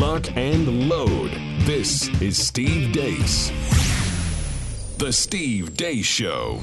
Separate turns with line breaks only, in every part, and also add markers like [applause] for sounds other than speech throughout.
lock, and load. This is Steve Deace. The Steve Deace Show.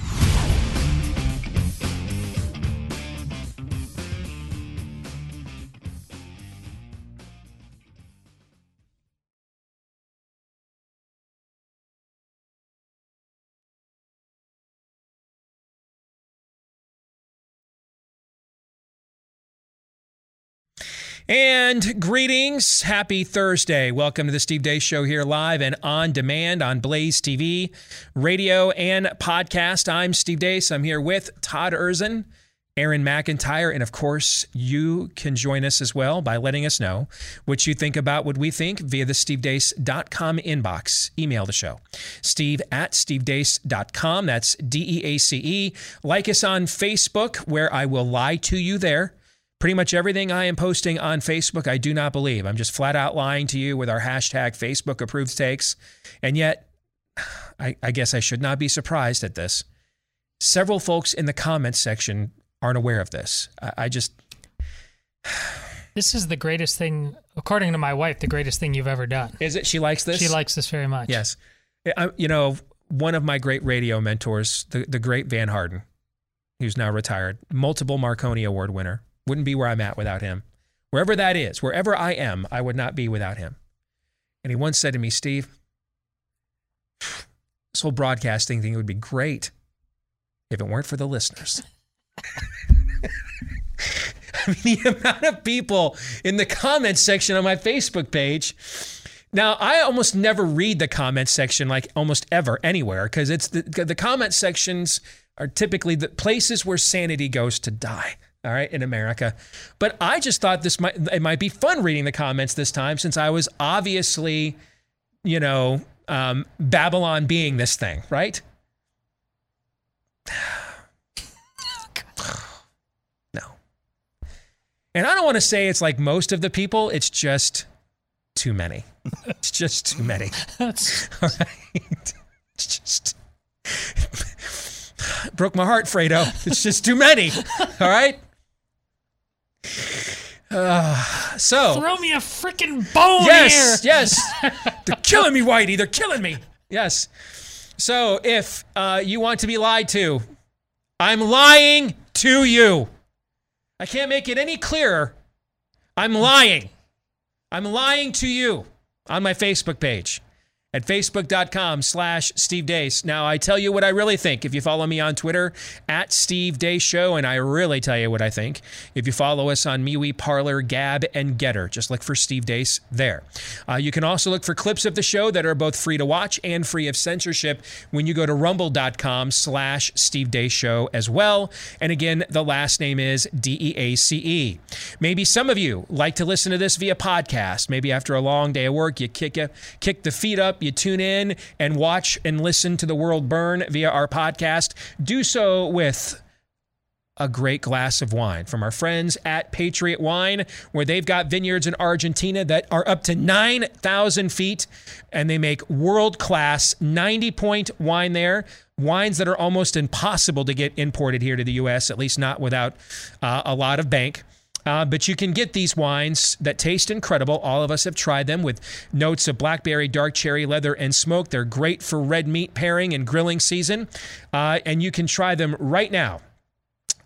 And greetings. Happy Thursday. Welcome to the Steve Deace Show here live and on demand on Blaze TV, radio, and podcast. I'm Steve Deace. I'm here with Todd Erzen, Aaron McIntyre, and of course, you can join us as well by letting us know what you think about what we think via the stevedeace.com inbox. Email the show. Steve at stevedeace.com. That's D E A C E. Like us on Facebook, where I will lie to you there. Pretty much everything I am posting on Facebook, I do not believe. I'm just flat out lying to you with our hashtag Facebook approved takes. And yet, [sighs] I, I guess I should not be surprised at this. Several folks in the comments section aren't aware of this. I, I just. [sighs]
This is the greatest thing, according to my wife, the greatest thing you've ever done.
Is it? She likes this?
She likes this very much.
Yes. I, you know, one of my great radio mentors, the, the great Van Harden, who's now retired, multiple Marconi Award winner, wouldn't be where I'm at without him. Wherever that is, wherever I am, I would not be without him. And he once said to me, Steve, this whole broadcasting thing would be great if it weren't for the listeners. [laughs] I mean, the amount of people in the comments section on my Facebook page. Now, I almost never read the comment section like almost ever anywhere because it's the, the comment sections are typically the places where sanity goes to die all right, in America. But I just thought this might it might be fun reading the comments this time since I was obviously, you know, um, Babylon being this thing, right? [sighs] no. And I don't want to say it's like most of the people, it's just too many. It's just too many. [laughs] [laughs] All right. It's just [laughs] broke my heart, Fredo. It's just too many. All right. Uh, so
throw me a freaking bone
yes,
here.
Yes, [laughs] They're killing me, Whitey. They're killing me. Yes. So if uh, you want to be lied to, I'm lying to you. I can't make it any clearer. I'm lying. I'm lying to you on my Facebook page at facebook.com slash Steve Deace. Now, I tell you what I really think if you follow me on Twitter at Steve Deace Show, and I really tell you what I think if you follow us on MeWe, Parler, Gab, and Gettr. Just look for Steve Deace there. Uh, you can also look for clips of the show that are both free to watch and free of censorship when you go to rumble.com slash Steve Deace Show as well. And again, the last name is D-E-A-C-E. Maybe some of you like to listen to this via podcast. Maybe after a long day of work, you kick, a, kick the feet up, you tune in and watch and listen to the world burn via our podcast, do so with a great glass of wine from our friends at Patriot Wine, where they've got vineyards in Argentina that are up to 9,000 feet and they make world class 90 point wine there. Wines that are almost impossible to get imported here to the U.S., at least not without uh, a lot of bank. Uh, but you can get these wines that taste incredible. All of us have tried them with notes of blackberry, dark cherry, leather, and smoke. They're great for red meat pairing and grilling season. Uh, and you can try them right now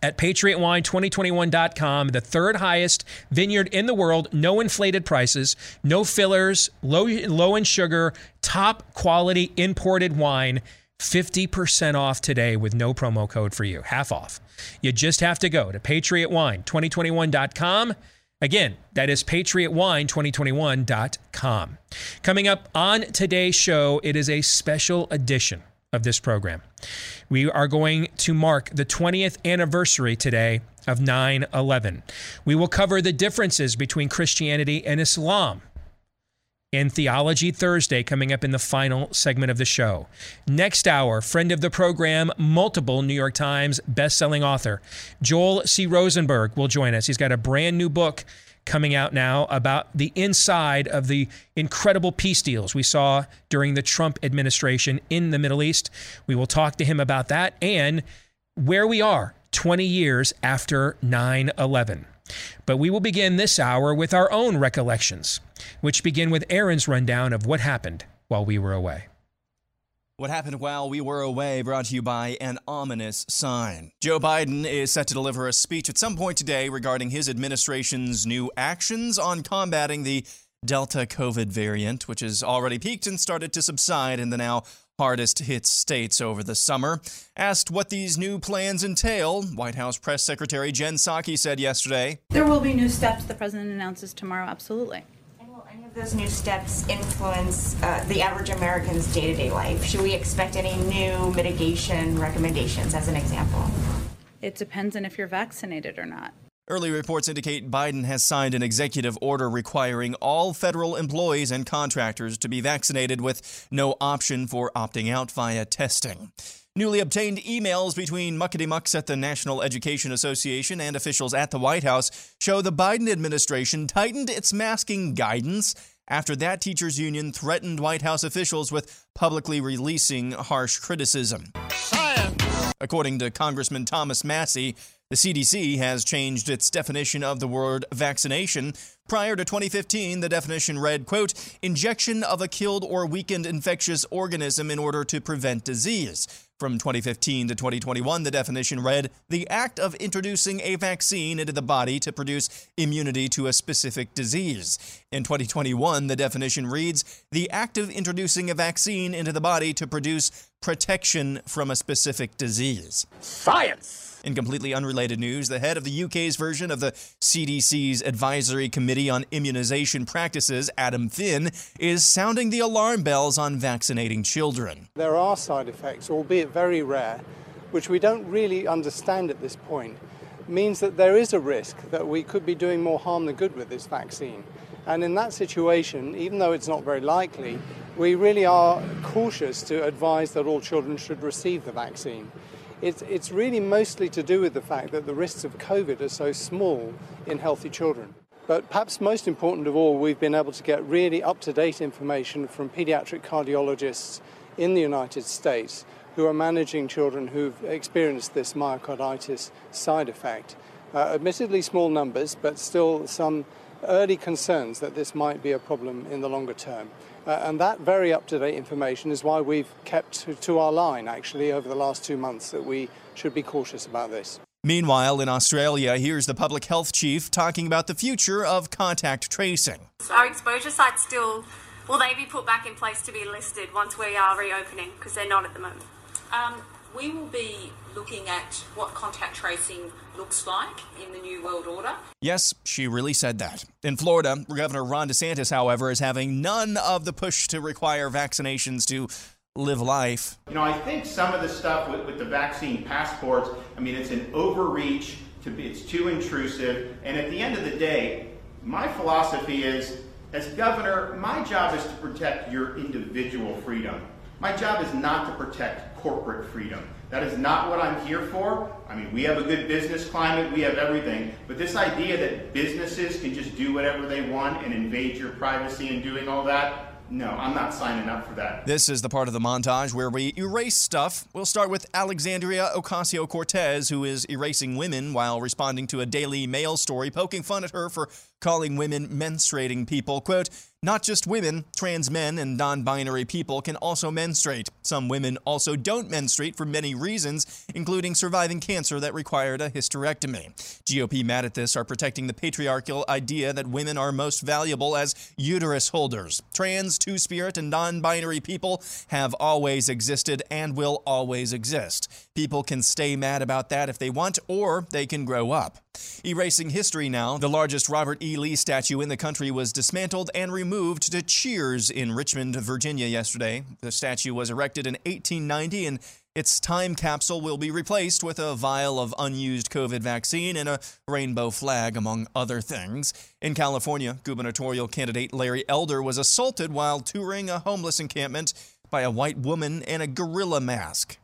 at patriotwine2021.com, the third highest vineyard in the world, no inflated prices, no fillers, low low in sugar, top quality imported wine. 50% off today with no promo code for you, half off. You just have to go to patriotwine2021.com. Again, that is patriotwine2021.com. Coming up on today's show, it is a special edition of this program. We are going to mark the 20th anniversary today of 9 11. We will cover the differences between Christianity and Islam in Theology Thursday, coming up in the final segment of the show. Next hour, friend of the program, multiple New York Times bestselling author, Joel C. Rosenberg, will join us. He's got a brand new book coming out now about the inside of the incredible peace deals we saw during the Trump administration in the Middle East. We will talk to him about that and where we are 20 years after 9 11.
But we will begin this hour with our own recollections, which begin with Aaron's rundown of what happened while we were away.
What happened while we were away brought to you by an ominous sign. Joe Biden is set to deliver a speech at some point today regarding his administration's new actions on combating the Delta COVID variant, which has already peaked and started to subside in the now hardest hit states over the summer. Asked what these new plans entail, White House Press Secretary Jen Psaki said yesterday
There will be new steps the president announces tomorrow, absolutely.
And will any of those new steps influence uh, the average American's day to day life? Should we expect any new mitigation recommendations, as an example?
It depends on if you're vaccinated or not.
Early reports indicate Biden has signed an executive order requiring all federal employees and contractors to be vaccinated with no option for opting out via testing. Newly obtained emails between muckety mucks at the National Education Association and officials at the White House show the Biden administration tightened its masking guidance after that teachers union threatened White House officials with publicly releasing harsh criticism. Science. According to Congressman Thomas Massie, the CDC has changed its definition of the word vaccination. Prior to 2015, the definition read, quote, injection of a killed or weakened infectious organism in order to prevent disease. From 2015 to 2021, the definition read, the act of introducing a vaccine into the body to produce immunity to a specific disease. In 2021, the definition reads, the act of introducing a vaccine into the body to produce protection from a specific disease.
Science!
In completely unrelated news, the head of the UK's version of the CDC's Advisory Committee on Immunization Practices, Adam Finn, is sounding the alarm bells on vaccinating children.
There are side effects, albeit very rare, which we don't really understand at this point. Means that there is a risk that we could be doing more harm than good with this vaccine. And in that situation, even though it's not very likely, we really are cautious to advise that all children should receive the vaccine. It's, it's really mostly to do with the fact that the risks of COVID are so small in healthy children. But perhaps most important of all, we've been able to get really up to date information from pediatric cardiologists in the United States who are managing children who've experienced this myocarditis side effect. Uh, admittedly, small numbers, but still some early concerns that this might be a problem in the longer term. Uh, and that very up to date information is why we've kept to, to our line actually over the last two months that we should be cautious about this.
Meanwhile, in Australia, here's the public health chief talking about the future of contact tracing.
Our exposure sites still, will they be put back in place to be listed once we are reopening? Because they're not at the moment.
Um, we will be looking at what contact tracing looks like in the New World Order.
Yes, she really said that. In Florida, Governor Ron DeSantis, however, is having none of the push to require vaccinations to live life.
You know, I think some of the stuff with, with the vaccine passports, I mean, it's an overreach, to be, it's too intrusive, and at the end of the day, my philosophy is, as governor, my job is to protect your individual freedom. My job is not to protect corporate freedom. That is not what I'm here for. I mean, we have a good business climate, we have everything, but this idea that businesses can just do whatever they want and invade your privacy and doing all that, no, I'm not signing up for that.
This is the part of the montage where we erase stuff. We'll start with Alexandria Ocasio Cortez, who is erasing women while responding to a Daily Mail story poking fun at her for calling women menstruating people. Quote, not just women, trans men and non binary people can also menstruate. Some women also don't menstruate for many reasons, including surviving cancer that required a hysterectomy. GOP mad at this are protecting the patriarchal idea that women are most valuable as uterus holders. Trans, two spirit, and non binary people have always existed and will always exist. People can stay mad about that if they want, or they can grow up. Erasing history now, the largest Robert E. Lee statue in the country was dismantled and removed to Cheers in Richmond, Virginia yesterday. The statue was erected in 1890 and its time capsule will be replaced with a vial of unused COVID vaccine and a rainbow flag, among other things. In California, gubernatorial candidate Larry Elder was assaulted while touring a homeless encampment by a white woman in a gorilla mask.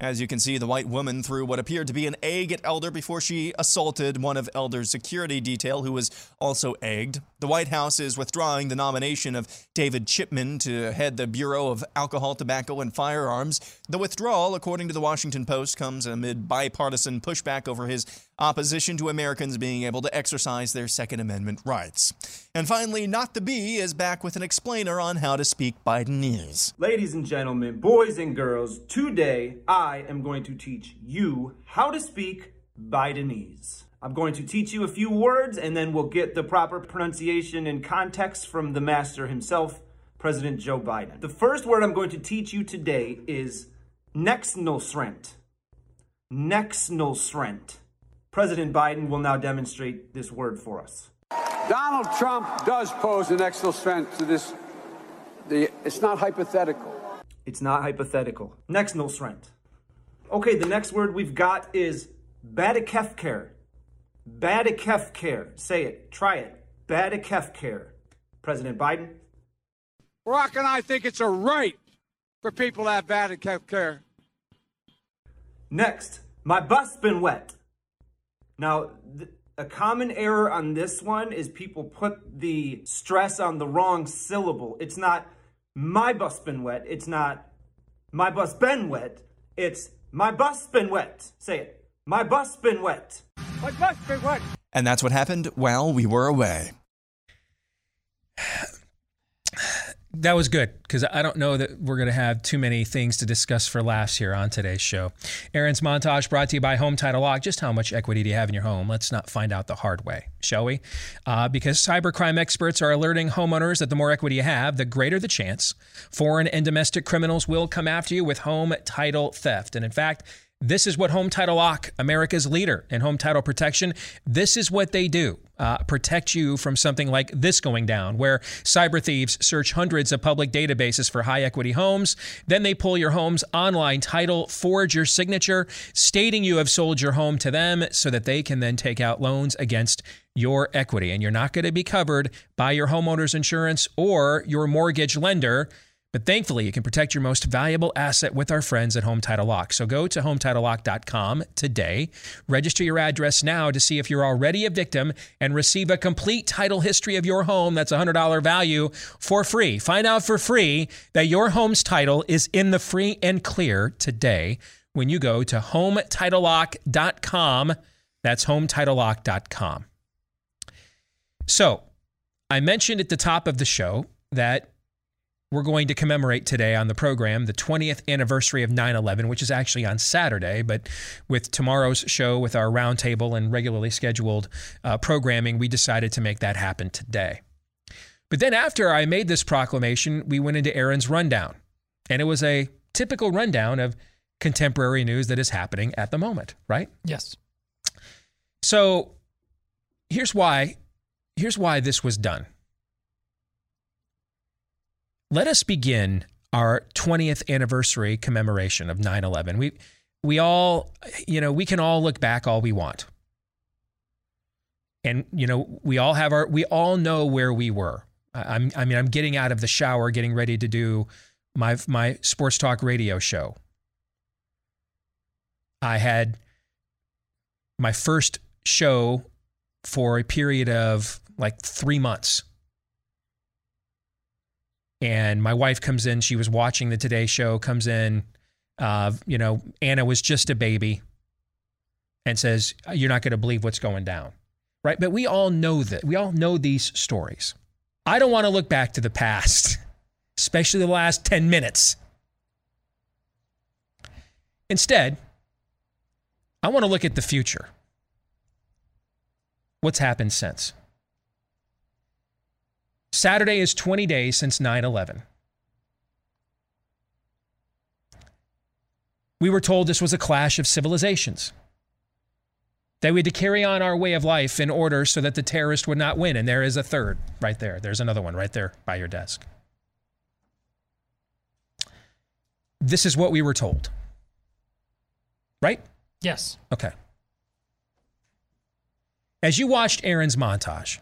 As you can see, the white woman threw what appeared to be an egg at Elder before she assaulted one of Elder's security detail, who was also egged. The White House is withdrawing the nomination of David Chipman to head the Bureau of Alcohol, Tobacco, and Firearms. The withdrawal, according to the Washington Post, comes amid bipartisan pushback over his opposition to Americans being able to exercise their Second Amendment rights. And finally, Not the Bee is back with an explainer on how to speak Bidenese.
Ladies and gentlemen, boys and girls, today I am going to teach you how to speak Bidenese. I'm going to teach you a few words and then we'll get the proper pronunciation and context from the master himself, President Joe Biden. The first word I'm going to teach you today is Nexnosrent. Nexnosrent. President Biden will now demonstrate this word for us.
Donald Trump does pose an extra threat to this. The, it's not hypothetical.
It's not hypothetical. Next, no strength. Okay, the next word we've got is Badikefcare. Badikefcare. Say it. Try it. Badikefcare. President Biden.
Barack and I think it's a right for people to have Badikefcare.
Next, my bus been wet. Now, a common error on this one is people put the stress on the wrong syllable. It's not my bus been wet. It's not my bus been wet. It's my bus been wet. Say it. My bus been wet.
My bus been wet.
And that's what happened while we were away.
That was good because I don't know that we're going to have too many things to discuss for laughs here on today's show. Aaron's montage brought to you by Home Title Lock. Just how much equity do you have in your home? Let's not find out the hard way, shall we? Uh, because cybercrime experts are alerting homeowners that the more equity you have, the greater the chance foreign and domestic criminals will come after you with home title theft. And in fact, this is what Home Title Lock, America's leader in home title protection, this is what they do. Uh, protect you from something like this going down, where cyber thieves search hundreds of public databases for high equity homes. Then they pull your home's online title, forge your signature, stating you have sold your home to them so that they can then take out loans against your equity. And you're not going to be covered by your homeowner's insurance or your mortgage lender. But thankfully, you can protect your most valuable asset with our friends at Home Title Lock. So go to HometitleLock.com today, register your address now to see if you're already a victim, and receive a complete title history of your home that's $100 value for free. Find out for free that your home's title is in the free and clear today when you go to HometitleLock.com. That's HometitleLock.com. So, I mentioned at the top of the show that we're going to commemorate today on the program the 20th anniversary of 9 11, which is actually on Saturday. But with tomorrow's show, with our roundtable and regularly scheduled uh, programming, we decided to make that happen today. But then after I made this proclamation, we went into Aaron's rundown. And it was a typical rundown of contemporary news that is happening at the moment, right?
Yes.
So here's why here's why this was done let us begin our 20th anniversary commemoration of 9/11. We we all, you know, we can all look back all we want. And you know, we all have our we all know where we were. I'm I mean, I'm getting out of the shower getting ready to do my my sports talk radio show. I had my first show for a period of like 3 months and my wife comes in. She was watching the Today Show. Comes in, uh, you know, Anna was just a baby, and says, "You're not going to believe what's going down." Right? But we all know that. We all know these stories. I don't want to look back to the past, especially the last 10 minutes. Instead, I want to look at the future. What's happened since? Saturday is 20 days since 9 11. We were told this was a clash of civilizations. That we had to carry on our way of life in order so that the terrorist would not win. And there is a third right there. There's another one right there by your desk. This is what we were told. Right?
Yes.
Okay. As you watched Aaron's montage,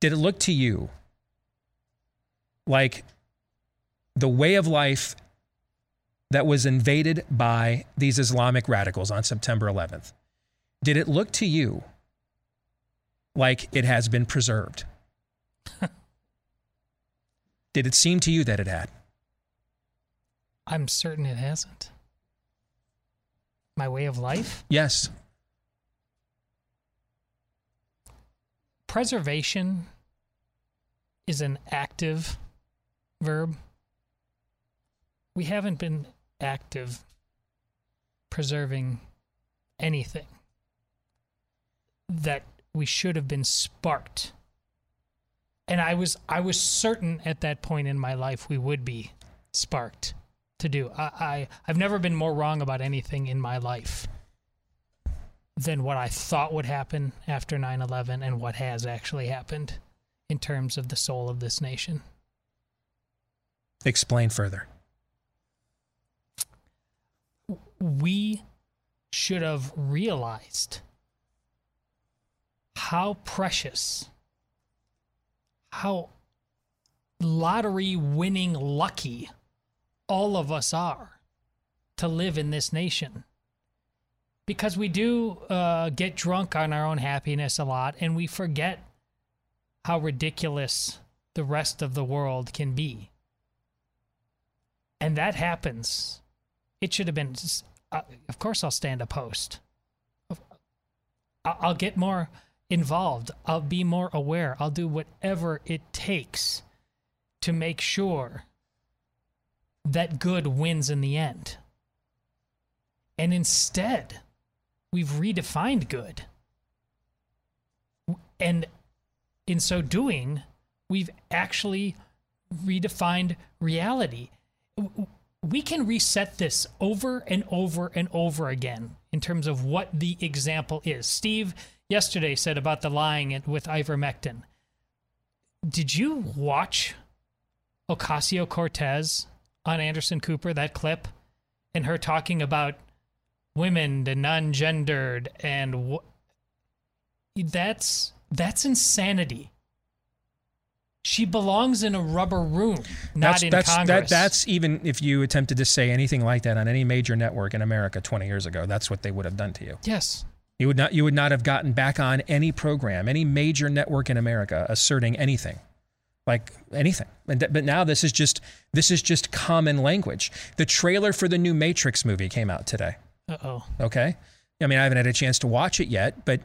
did it look to you like the way of life that was invaded by these Islamic radicals on September 11th, did it look to you like it has been preserved? [laughs] did it seem to you that it had?
I'm certain it hasn't. My way of life?
Yes.
Preservation is an active verb. We haven't been active preserving anything that we should have been sparked. And I was I was certain at that point in my life we would be sparked to do. I, I I've never been more wrong about anything in my life than what I thought would happen after 9/11 and what has actually happened in terms of the soul of this nation.
Explain further.
We should have realized how precious, how lottery winning lucky all of us are to live in this nation. Because we do uh, get drunk on our own happiness a lot and we forget how ridiculous the rest of the world can be. And that happens. It should have been, uh, of course, I'll stand a post. I'll get more involved. I'll be more aware. I'll do whatever it takes to make sure that good wins in the end. And instead, we've redefined good. And in so doing, we've actually redefined reality. We can reset this over and over and over again in terms of what the example is. Steve yesterday said about the lying with ivermectin. Did you watch Ocasio Cortez on Anderson Cooper, that clip, and her talking about women, the non-gendered, and wh- that's that's insanity. She belongs in a rubber room, not
that's,
in
that's,
Congress.
That, that's even if you attempted to say anything like that on any major network in America 20 years ago, that's what they would have done to you.
yes.
You would not you would not have gotten back on any program, any major network in America asserting anything. Like anything. And th- but now this is just this is just common language. The trailer for the new Matrix movie came out today.
Uh oh.
Okay? I mean, I haven't had a chance to watch it yet, but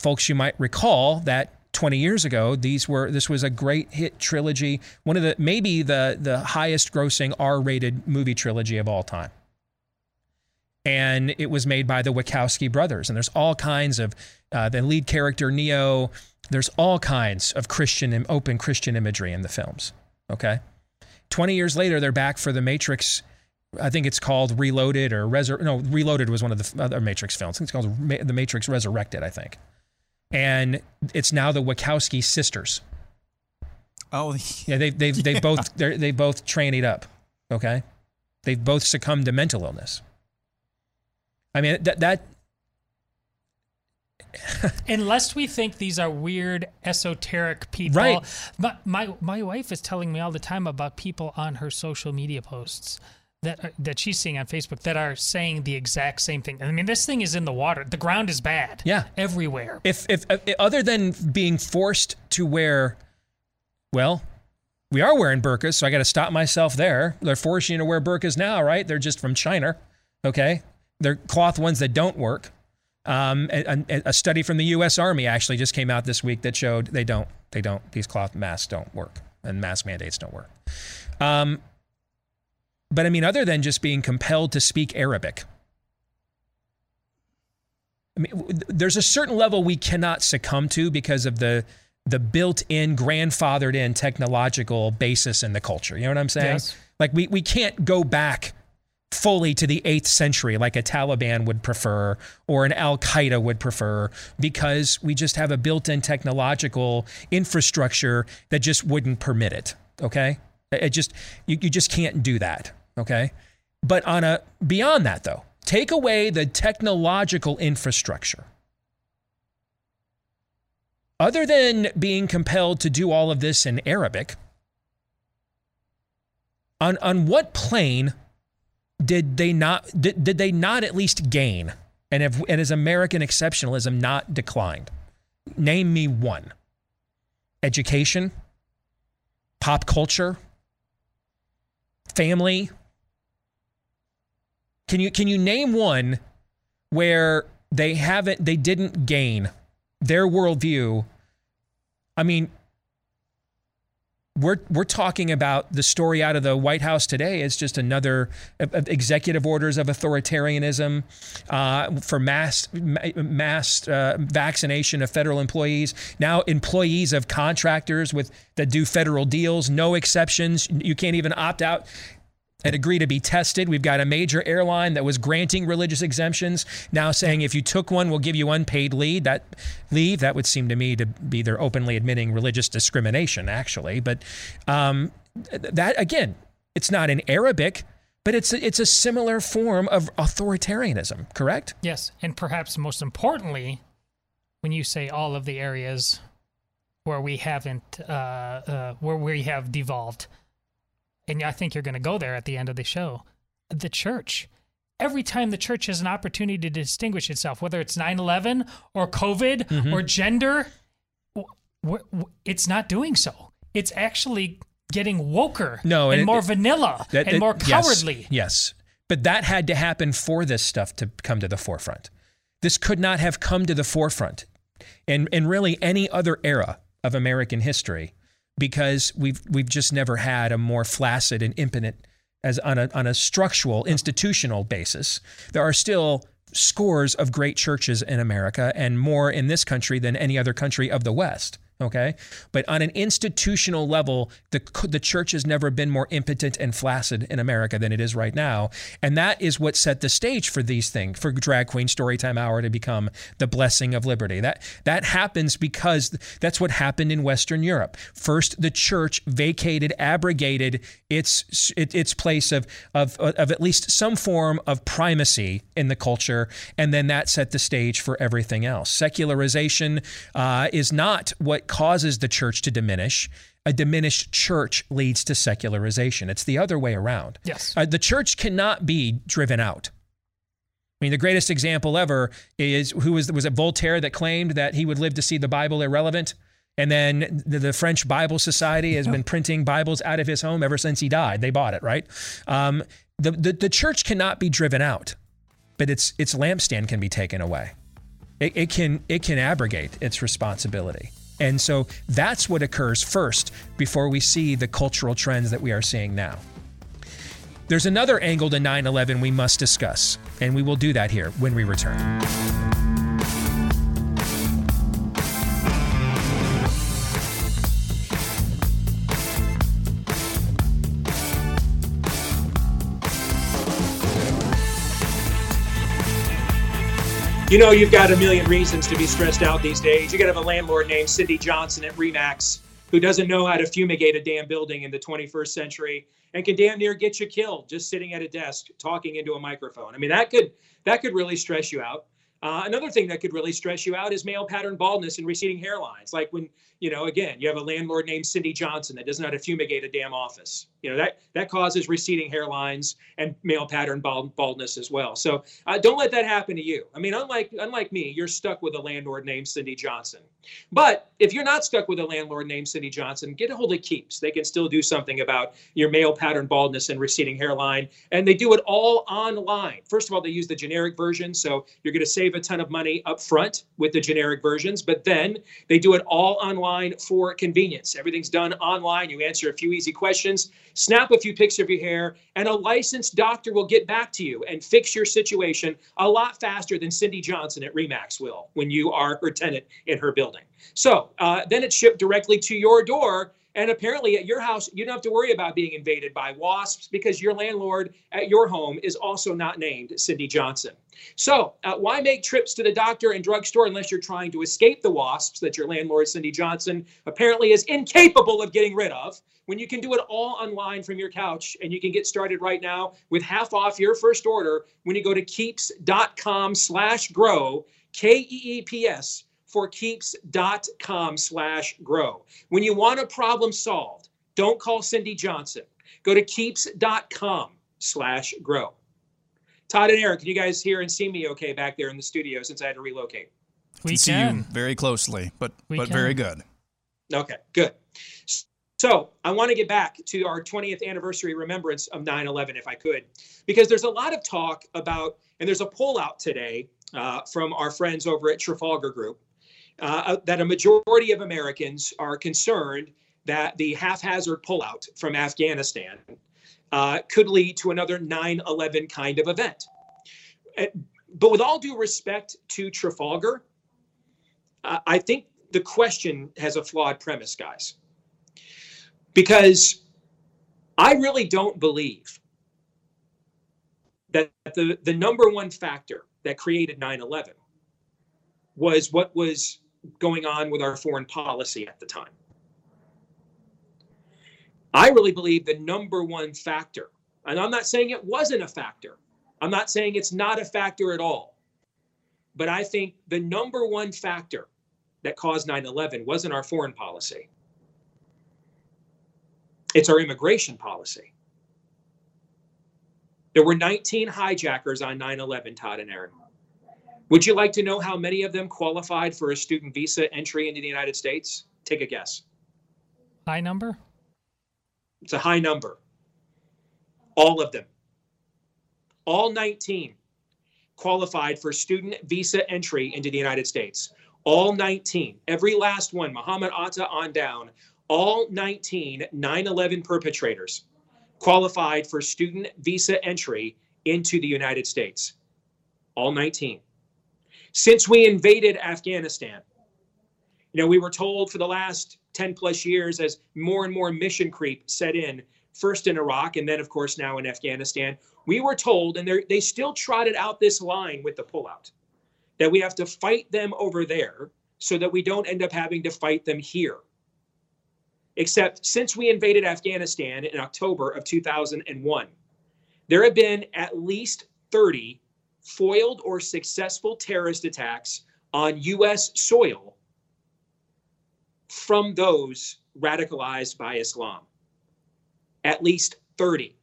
folks you might recall that 20 years ago these were this was a great hit trilogy, one of the maybe the the highest grossing R-rated movie trilogy of all time and it was made by the Wachowski brothers. And there's all kinds of uh, the lead character Neo. There's all kinds of Christian and open Christian imagery in the films. Okay, twenty years later, they're back for the Matrix. I think it's called Reloaded or Resur- No, Reloaded was one of the other Matrix films. I think it's called Ma- The Matrix Resurrected. I think, and it's now the Wachowski sisters.
Oh, [laughs]
yeah, they they they both they they both trained up. Okay, they've both succumbed to mental illness. I mean that that [laughs]
Unless we think these are weird, esoteric people.
Right.
My, my, my wife is telling me all the time about people on her social media posts that are, that she's seeing on Facebook that are saying the exact same thing. I mean, this thing is in the water. The ground is bad.
Yeah.
Everywhere.
if, if if other than being forced to wear, well, we are wearing burqas, so I got to stop myself there. They're forcing you to wear burqas now, right? They're just from China, okay? They're cloth ones that don't work. Um, a, a- a study from the U.S. Army actually just came out this week that showed they don't, they don't, these cloth masks don't work, and mask mandates don't work. Um, but I mean, other than just being compelled to speak Arabic, I mean, there's a certain level we cannot succumb to because of the the built-in, grandfathered-in technological basis in the culture. You know what I'm saying?
Yes.
Like we we can't go back fully to the eighth century like a Taliban would prefer or an Al Qaeda would prefer because we just have a built-in technological infrastructure that just wouldn't permit it. Okay, it just you, you just can't do that. Okay, but on a beyond that though, take away the technological infrastructure. Other than being compelled to do all of this in Arabic, On on what plane did they not did, did they not at least gain? And have and has American exceptionalism not declined? Name me one. Education, pop culture, family. Can you can you name one where they haven't they didn't gain their worldview? I mean, we're we're talking about the story out of the White House today is just another uh, uh, executive orders of authoritarianism uh, for mass mass uh, vaccination of federal employees. Now employees of contractors with that do federal deals, no exceptions. You can't even opt out and agree to be tested. We've got a major airline that was granting religious exemptions now saying if you took one, we'll give you unpaid leave. That leave that would seem to me to be they're openly admitting religious discrimination, actually. But um, that again, it's not in Arabic, but it's it's a similar form of authoritarianism. Correct?
Yes, and perhaps most importantly, when you say all of the areas where we haven't, uh, uh, where we have devolved and I think you're going to go there at the end of the show. The church. Every time the church has an opportunity to distinguish itself, whether it's 9 11 or COVID
Mm-hmm.
or gender, it's not doing so. It's actually getting woker
No,
and,
and it-
more
it-
vanilla
That-
and
that-
more
yes,
cowardly.
Yes, But that had to happen for this stuff to come to the forefront. This could not have come to the forefront in, in really any other era of American history because we've we've just never had a more flaccid and impotent as on a on a structural institutional basis. There are still scores of great churches in America and more in this country than any other country of the West. Okay. But on an institutional level, the, the church has never been more impotent and flaccid in America than it is right now. And that is what set the stage for these things, for Drag Queen Storytime Hour to become the blessing of liberty. That, that happens because that's what happened in Western Europe. First, the church vacated, abrogated its, its place of, of, of at least some form of primacy in the culture. And then that set the stage for everything else. Secularization uh, is not what causes the church to diminish. A diminished church leads to secularization. It's the other way around.
Yes.
Uh, the church cannot be driven out. I mean, the greatest example ever is who was was it Voltaire that claimed that he would live to see the Bible irrelevant, and then the, the French Bible Society has been [laughs] printing Bibles out of his home ever since he died. They bought it, right? Um, the, the the church cannot be driven out, but its its lampstand can be taken away. It, it can it can abrogate its responsibility. And so that's what occurs first before we see the cultural trends that we are seeing now. There's another angle to 9 11 we must discuss, and we will do that here when we return.
You know, you've got a million reasons to be stressed out these days. You got to have a landlord named Cindy Johnson at Remax who doesn't know how to fumigate a damn building in the 21st century and can damn near get you killed just sitting at a desk talking into a microphone. I mean, that could that could really stress you out. Uh, another thing that could really stress you out is male pattern baldness and receding hairlines. Like when, you know, again, you have a landlord named Cindy Johnson that doesn't to fumigate a damn office. You know, that that causes receding hairlines and male pattern bald, baldness as well. So uh, don't let that happen to you. I mean, unlike unlike me, you're stuck with a landlord named Cindy Johnson. But if you're not stuck with a landlord named Cindy Johnson, get a hold of Keeps. They can still do something about your male pattern baldness and receding hairline, and they do it all online. First of all, they use the generic version, so you're going to save a ton of money up front with the generic versions. But then they do it all online for convenience. Everything's done online. You answer a few easy questions snap a few pics of your hair, and a licensed doctor will get back to you and fix your situation a lot faster than Cindy Johnson at Remax will when you are her tenant in her building. So uh, then it's shipped directly to your door. And apparently, at your house, you don't have to worry about being invaded by wasps because your landlord at your home is also not named Cindy Johnson. So, uh, why make trips to the doctor and drugstore unless you're trying to escape the wasps that your landlord, Cindy Johnson, apparently is incapable of getting rid of? When you can do it all online from your couch and you can get started right now with half off your first order when you go to keeps.com slash grow, K E E P S for keeps.com slash grow. When you want a problem solved,
Don't call Cindy Johnson. Go to keeps.com slash grow. Todd and Eric, can you guys hear and see me okay back there in the studio since I had to relocate?
We
can see you very closely, but
We
but
can.
very good.
Okay, good. So I want to get back to our 20th anniversary remembrance of 9 11, if I could, because there's a lot of talk about, and there's a poll out today uh, from our friends over at Trafalgar Group uh, that a majority of Americans are concerned that the haphazard pullout from Afghanistan uh, could lead to another 9 11 kind of event. Uh, But with all due respect to Trafalgar, uh, I think the question has a flawed premise, guys. Because I really don't believe that the, the number one factor that created 9 11 was what was going on with our foreign policy at the time. I really believe the number one factor, and I'm not saying it wasn't a factor, I'm not saying it's not a factor at all, but I think the number one factor that caused 9 11 wasn't our foreign policy, it's our immigration policy. There were 19 hijackers on 9 11, Todd and Aaron. Would you like to know how many of them qualified for a student visa entry into the United States? Take a guess.
High number?
It's a high number. All of them. All 19 qualified for student visa entry into the United States. All 19. Every last one, Muhammad Atta on down, all 19 9 11 perpetrators qualified for student visa entry into the United States. All 19. Since we invaded Afghanistan, you know, we were told for the last 10 plus years as more and more mission creep set in, first in Iraq and then, of course, now in Afghanistan, we were told, and they still trotted out this line with the pullout, that we have to fight them over there so that we don't end up having to fight them here. Except since we invaded Afghanistan in October of 2001, there have been at least 30 foiled or successful terrorist attacks on U.S. soil from those radicalized by Islam. At least 30.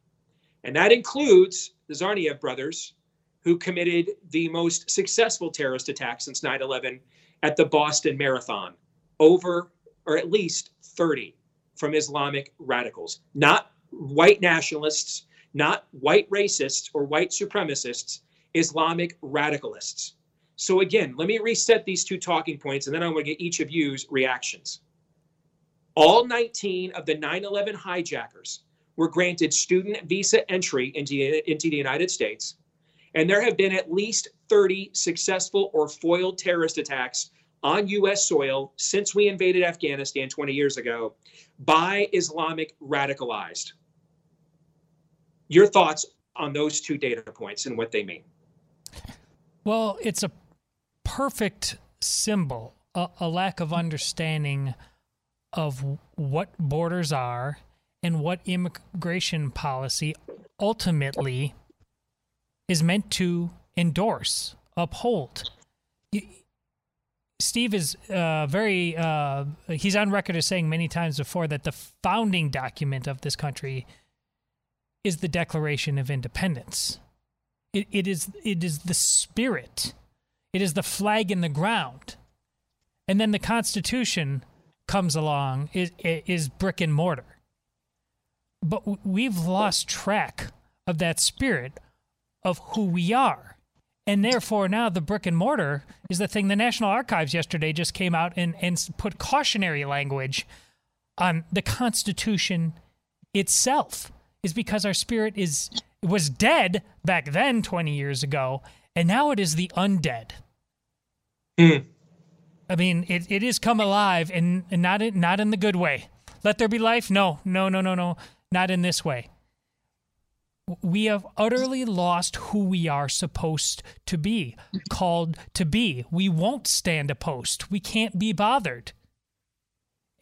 And that includes the Tsarnaev brothers, who committed the most successful terrorist attack since 9 11 at the Boston Marathon. Over, or at least 30 from Islamic radicals, not white nationalists, not white racists or white supremacists, Islamic radicalists. So, again, let me reset these two talking points and then I want to get each of you's reactions. All 19 of the 9 11 hijackers were granted student visa entry into, into the United States, and there have been at least 30 successful or foiled terrorist attacks on U.S. soil since we invaded Afghanistan 20 years ago by Islamic radicalized. Your thoughts on those two data points and what they mean?
Well, it's a perfect symbol, a, a lack of understanding of what borders are and what immigration policy ultimately is meant to endorse, uphold. Steve is uh, very, uh, he's on record as saying many times before that the founding document of this country is the Declaration of Independence. It, it is it is the spirit. It is the flag in the ground. And then the Constitution comes along is is brick and mortar. But we've lost track of that spirit of who we are. And therefore now the brick and mortar is the thing the National Archives yesterday just came out and, and put cautionary language on the Constitution itself is because our spirit is was dead back then 20 years ago and now it is the undead. Hmm. I mean it, it is come alive and, and not in, not in the good way. Let there be life? No no no no no not in this way. We have utterly lost who we are supposed to be called to be. We won't stand a post we can't be bothered.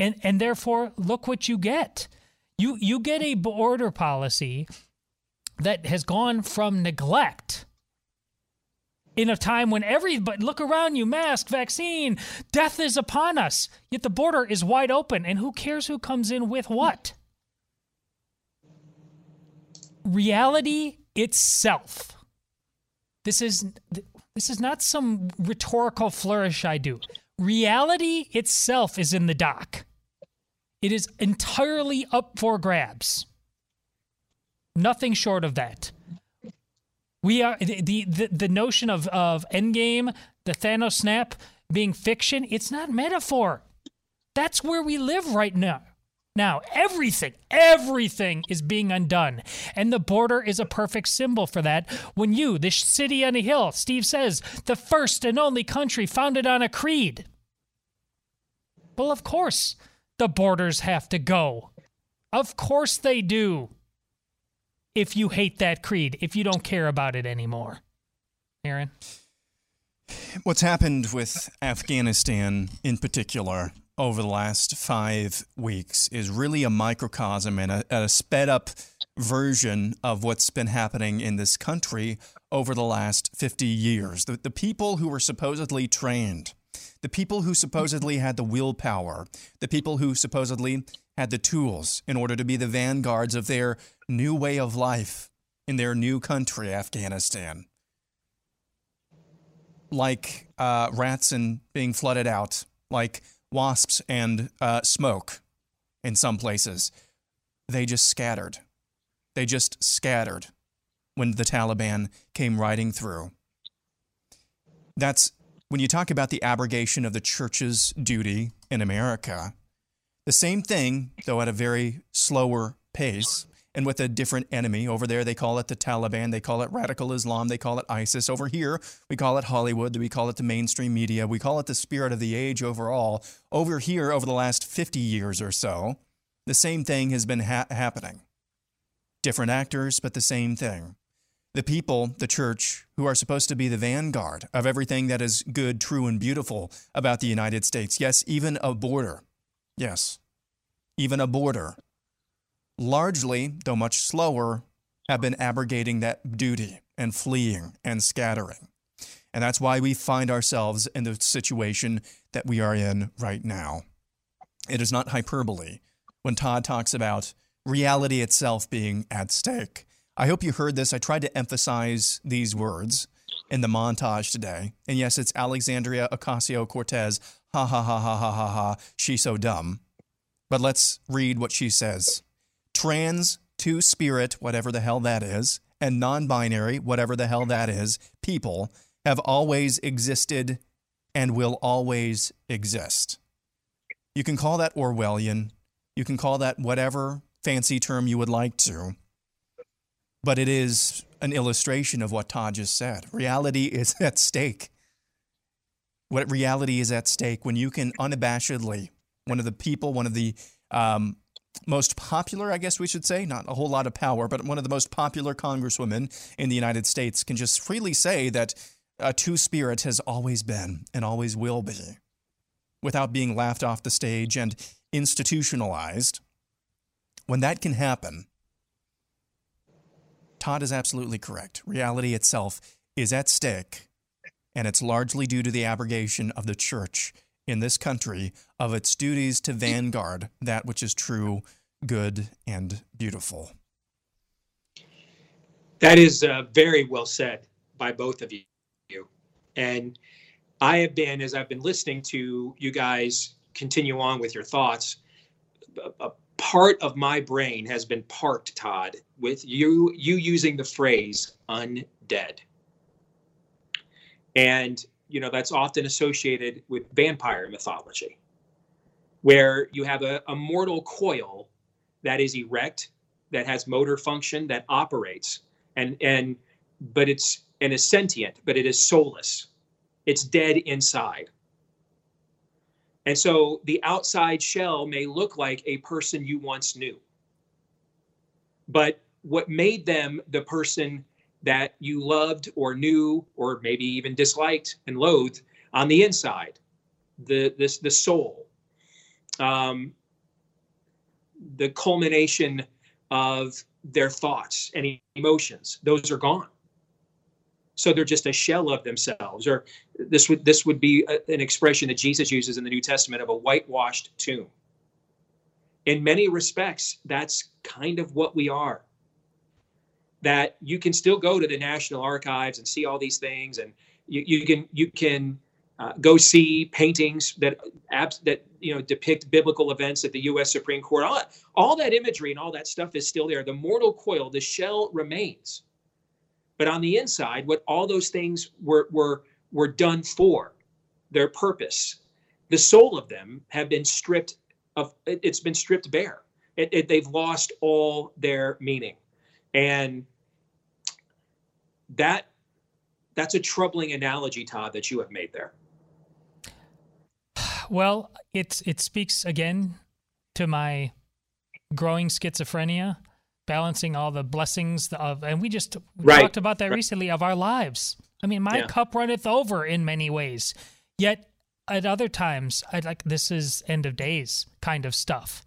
And and therefore look what you get you you get a border policy that has gone from neglect in a time when everybody look around you mask vaccine death is upon us yet the border is wide open and who cares who comes in with what reality itself. This is this is not some rhetorical flourish I do. Reality itself is in the dock. It is entirely up for grabs. Nothing short of that. We are the the, the notion of of Endgame, the Thanos snap being fiction. It's not metaphor. That's where we live right now. Now, everything, everything is being undone. And the border is a perfect symbol for that. When you, this city on a hill, Steve says, the first and only country founded on a creed. Well, of course, the borders have to go. Of course they do. If you hate that creed, if you don't care about it anymore. Aaron?
What's happened with Afghanistan in particular over the last five weeks is really a microcosm and a, a sped up version of what's been happening in this country over the last 50 years. The, the people who were supposedly trained, the people who supposedly had the willpower, the people who supposedly had the tools in order to be the vanguards of their new way of life in their new country, Afghanistan. Like uh, rats and being flooded out, like wasps and uh, smoke in some places. They just scattered. They just scattered when the Taliban came riding through. That's when you talk about the abrogation of the church's duty in America. The same thing, though at a very slower pace, and with a different enemy. Over there, they call it the Taliban, they call it radical Islam, they call it ISIS. Over here, we call it Hollywood, we call it the mainstream media, we call it the spirit of the age overall. Over here, over the last 50 years or so, the same thing has been ha- happening. Different actors, but the same thing. The people, the church, who are supposed to be the vanguard of everything that is good, true, and beautiful about the United States. Yes, even a border. Yes, even a border largely, though much slower, have been abrogating that duty and fleeing and scattering. And that's why we find ourselves in the situation that we are in right now. It is not hyperbole when Todd talks about reality itself being at stake. I hope you heard this. I tried to emphasize these words in the montage today. And yes, it's Alexandria Ocasio Cortez. Ha ha ha ha ha ha ha. She's so dumb. But let's read what she says trans, two spirit, whatever the hell that is, and non binary, whatever the hell that is, people have always existed and will always exist. You can call that Orwellian. You can call that whatever fancy term you would like to. But it is an illustration of what Todd just said. Reality is [laughs] at stake. What reality is at stake when you can unabashedly, one of the people, one of the um, most popular, I guess we should say, not a whole lot of power, but one of the most popular congresswomen in the United States can just freely say that a two spirit has always been and always will be without being laughed off the stage and institutionalized. When that can happen, Todd is absolutely correct. Reality itself is at stake, and it's largely due to the abrogation of the church in this country of its duties to vanguard that which is true, good, and beautiful.
That is uh, very well said by both of you. And I have been, as I've been listening to you guys continue on with your thoughts, part of my brain has been parked, Todd, with you you using the phrase undead. And you know that's often associated with vampire mythology where you have a, a mortal coil that is erect that has motor function that operates and and but it's and is sentient but it is soulless it's dead inside and so the outside shell may look like a person you once knew. But what made them the person that you loved or knew or maybe even disliked and loathed on the inside the this the soul. Um, the culmination of their thoughts and emotions. Those are gone so they're just a shell of themselves or this would this would be a, an expression that jesus uses in the new testament of a whitewashed tomb in many respects that's kind of what we are that you can still go to the National Archives and see all these things, and you, you can you can uh, go see paintings that abs- that you know depict biblical events at the U.S. Supreme Court. All, all that imagery and all that stuff is still there. The mortal coil, the shell remains, but on the inside, what all those things were were were done for, their purpose, the soul of them have been stripped of. It, it's been stripped bare. It, it, they've lost all their meaning, and that that's a troubling analogy, Todd, that you have made there.
Well, it's it speaks again to my growing schizophrenia, balancing all the blessings of, and we just
Right.
talked about that
Right.
recently of our lives. I mean, my
Yeah.
cup runneth over in many ways. Yet at other times, I like this is end of days kind of stuff.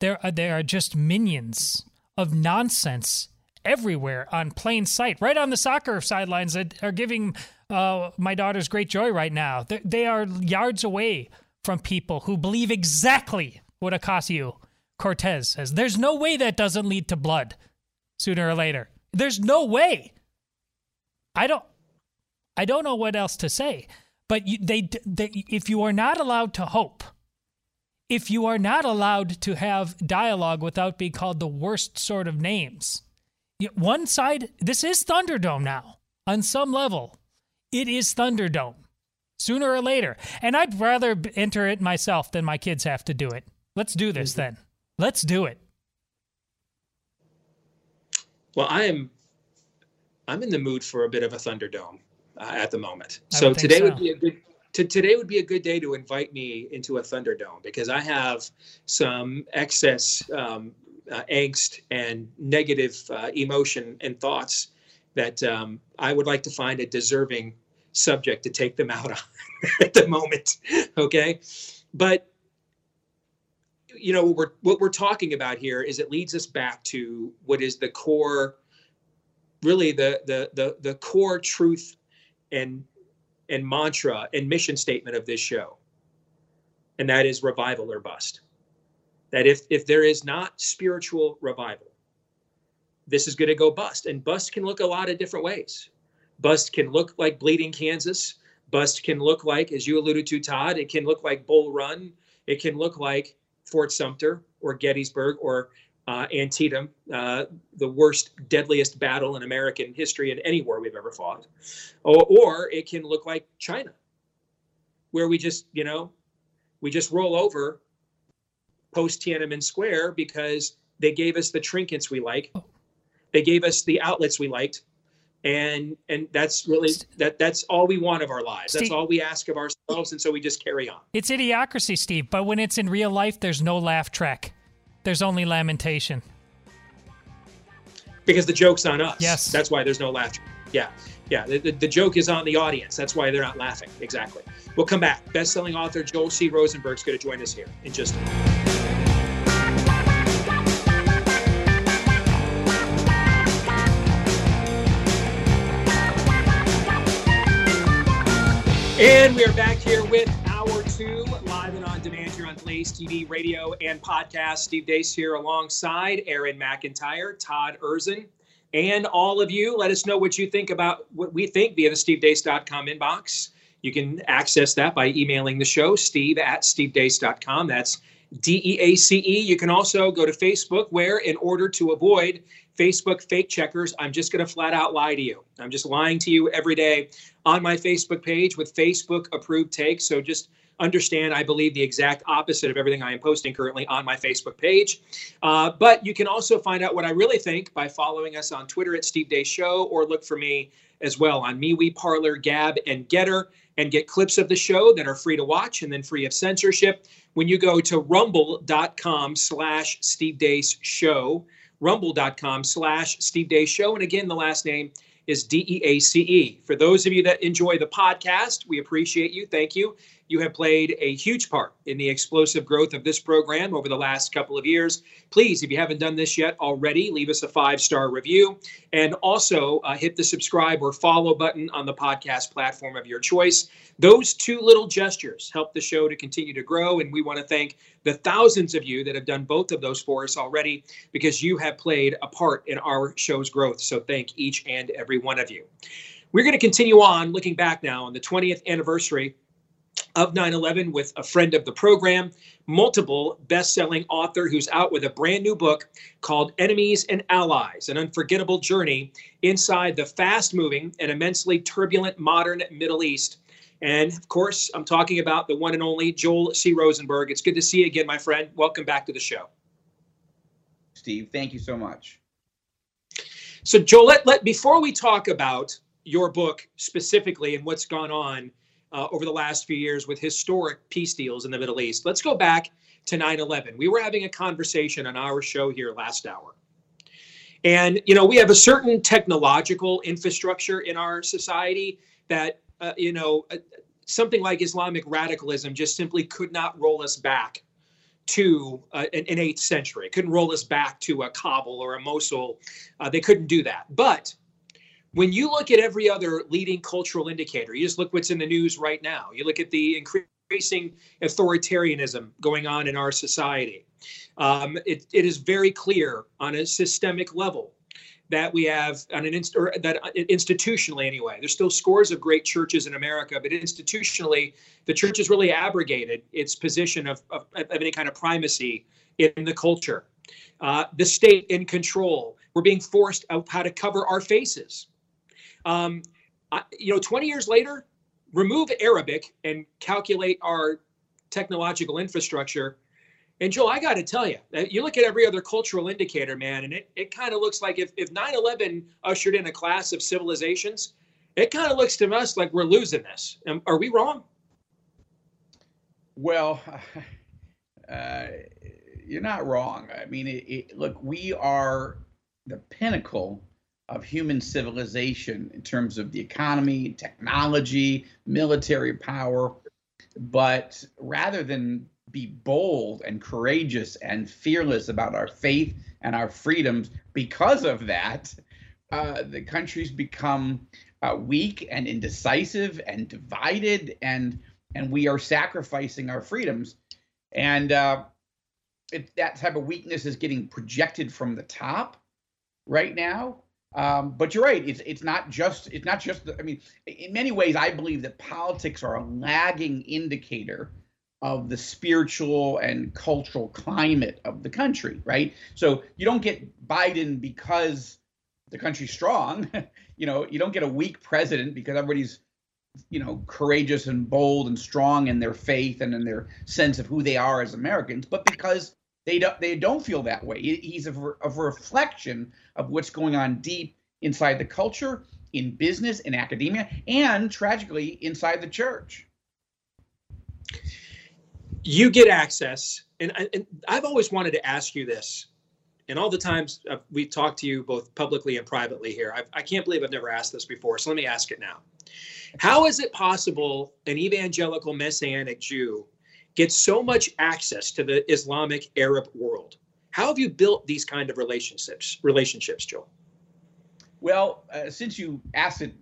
There are there are just minions of nonsense everywhere on plain sight, right on the soccer sidelines that are giving uh, my daughters great joy right now. They, they are yards away from people who believe exactly what Ocasio Cortez says. There's no way that doesn't lead to blood sooner or later. There's no way. I don't. I don't know what else to say. But you, they, they, if you are not allowed to hope, if you are not allowed to have dialogue without being called the worst sort of names, one side, this is Thunderdome now. On some level, it is Thunderdome sooner or later. And I'd rather enter it myself than my kids have to do it. Let's do this then. Let's do it.
Well, I am I'm in the mood for a bit of a Thunderdome uh, at the moment.
I
So today
so.
would be a good to, today would be a good day to invite me into a Thunderdome because I have some excess um, uh, angst and negative uh, emotion and thoughts that um, I would like to find a deserving subject to take them out [laughs] on at the moment. Okay, but you know what we're what we're talking about here is it leads us back to what is the core really the the the, the core truth and and mantra and mission statement of this show. And that is revival or bust. That if if there is not spiritual revival this is going to go bust. And bust can look a lot of different ways. Bust can look like bleeding kansas. Bust can look like as you alluded to todd it can look like bull run. It can look like fort sumter or gettysburg or uh, antietam uh, the worst deadliest battle in american history in any war we've ever fought. Or, or it can look like china where we just you know we just roll over post tiananmen square because they gave us the trinkets we like they gave us the outlets we liked and and that's really that that's all we want of our lives. That's all we ask of ourselves and so we just carry on.
It's idiocracy, Steve, but when it's in real life, there's no laugh track. There's only lamentation.
because the joke's on us.
Yes.
that's why there's no laughter yeah yeah. The, the, the joke is on the audience. That's why they're not laughing. Exactly. We'll come back. Best-selling author joel c. Rosenberg's going to join us here in just a minute And we are back here with hour two, live and on demand here on Blaze TV, radio, and podcast. Steve Deace here alongside Aaron McIntyre, Todd Erzen, and all of you. Let us know what you think about what we think via the stevedeace.com inbox. You can access that by emailing the show, steve at stevedeace.com. That's D E A C E. You can also go to Facebook, where, in order to avoid Facebook fake checkers, I'm just going to flat out lie to you. I'm just lying to you every day on my Facebook page with Facebook approved takes. So just understand, I believe the exact opposite of everything I am posting currently on my Facebook page. Uh, but you can also find out what I really think by following us on Twitter at Steve Deace Show or look for me as well on MeWe, Parler, Gab, and Gettr and get clips of the show that are free to watch and then free of censorship when you go to rumble.com slash Steve Deace Show, rumble.com slash Steve Deace Show. And again, the last name is D E A C E. For those of you that enjoy the podcast, we appreciate you. Thank you. You have played a huge part in the explosive growth of this program over the last couple of years. Please, if you haven't done this yet already, leave us a five star review and also uh, hit the subscribe or follow button on the podcast platform of your choice. Those two little gestures help the show to continue to grow. And we want to thank the thousands of you that have done both of those for us already because you have played a part in our show's growth. So thank each and every one of you. We're going to continue on looking back now on the 20th anniversary of 9 11 with a friend of the program, multiple best selling author who's out with a brand new book called Enemies and Allies An Unforgettable Journey Inside the Fast Moving and Immensely Turbulent Modern Middle East. And of course, I'm talking about the one and only Joel C. Rosenberg. It's good to see you again, my friend. Welcome back to the show.
Steve, thank you so much.
So, Joel, let, let before we talk about your book specifically and what's gone on uh, over the last few years with historic peace deals in the Middle East. Let's go back to 9 11. We were having a conversation on our show here last hour. And, you know, we have a certain technological infrastructure in our society that, uh, you know, uh, something like Islamic radicalism just simply could not roll us back to uh, an, an, eighth century. It couldn't roll us back to a Kabul or a Mosul. Uh, they couldn't do that. But when you look at every other leading cultural indicator, you just look what's in the news right now. You look at the increasing authoritarianism going on in our society. Um, it, it is very clear on a systemic level that we have on an inst- or that uh, institutionally anyway there's still scores of great churches in america but institutionally the church has really abrogated its position of, of, of any kind of primacy in the culture uh, the state in control we're being forced out how to cover our faces um, I, you know, 20 years later, remove Arabic and calculate our technological infrastructure. And Joel, I got to tell you, you look at every other cultural indicator, man, and it, it kind of looks like if, if 9 11 ushered in a clash of civilizations, it kind of looks to us like we're losing this. Are we wrong?
Well, [laughs] uh, you're not wrong. I mean, it, it, look, we are the pinnacle of human civilization in terms of the economy, technology, military power. But rather than be bold and courageous and fearless about our faith and our freedoms, because of that, uh, the countries become uh, weak and indecisive and divided, and and we are sacrificing our freedoms. And uh, it, that type of weakness is getting projected from the top right now um, but you're right. It's it's not just it's not just. I mean, in many ways, I believe that politics are a lagging indicator of the spiritual and cultural climate of the country. Right. So you don't get Biden because the country's strong. [laughs] you know, you don't get a weak president because everybody's you know courageous and bold and strong in their faith and in their sense of who they are as Americans, but because they don't they don't feel that way. He's a, a reflection of what's going on deep inside the culture, in business, in academia, and tragically inside the church.
You get access, and, and I've always wanted to ask you this. And all the times uh, we've talked to you both publicly and privately here, I've, I can not believe I've never asked this before. So let me ask it now. How is it possible an evangelical messianic Jew gets so much access to the Islamic Arab world? How have you built these kind of relationships? Relationships, Joel.
Well, uh, since you asked it,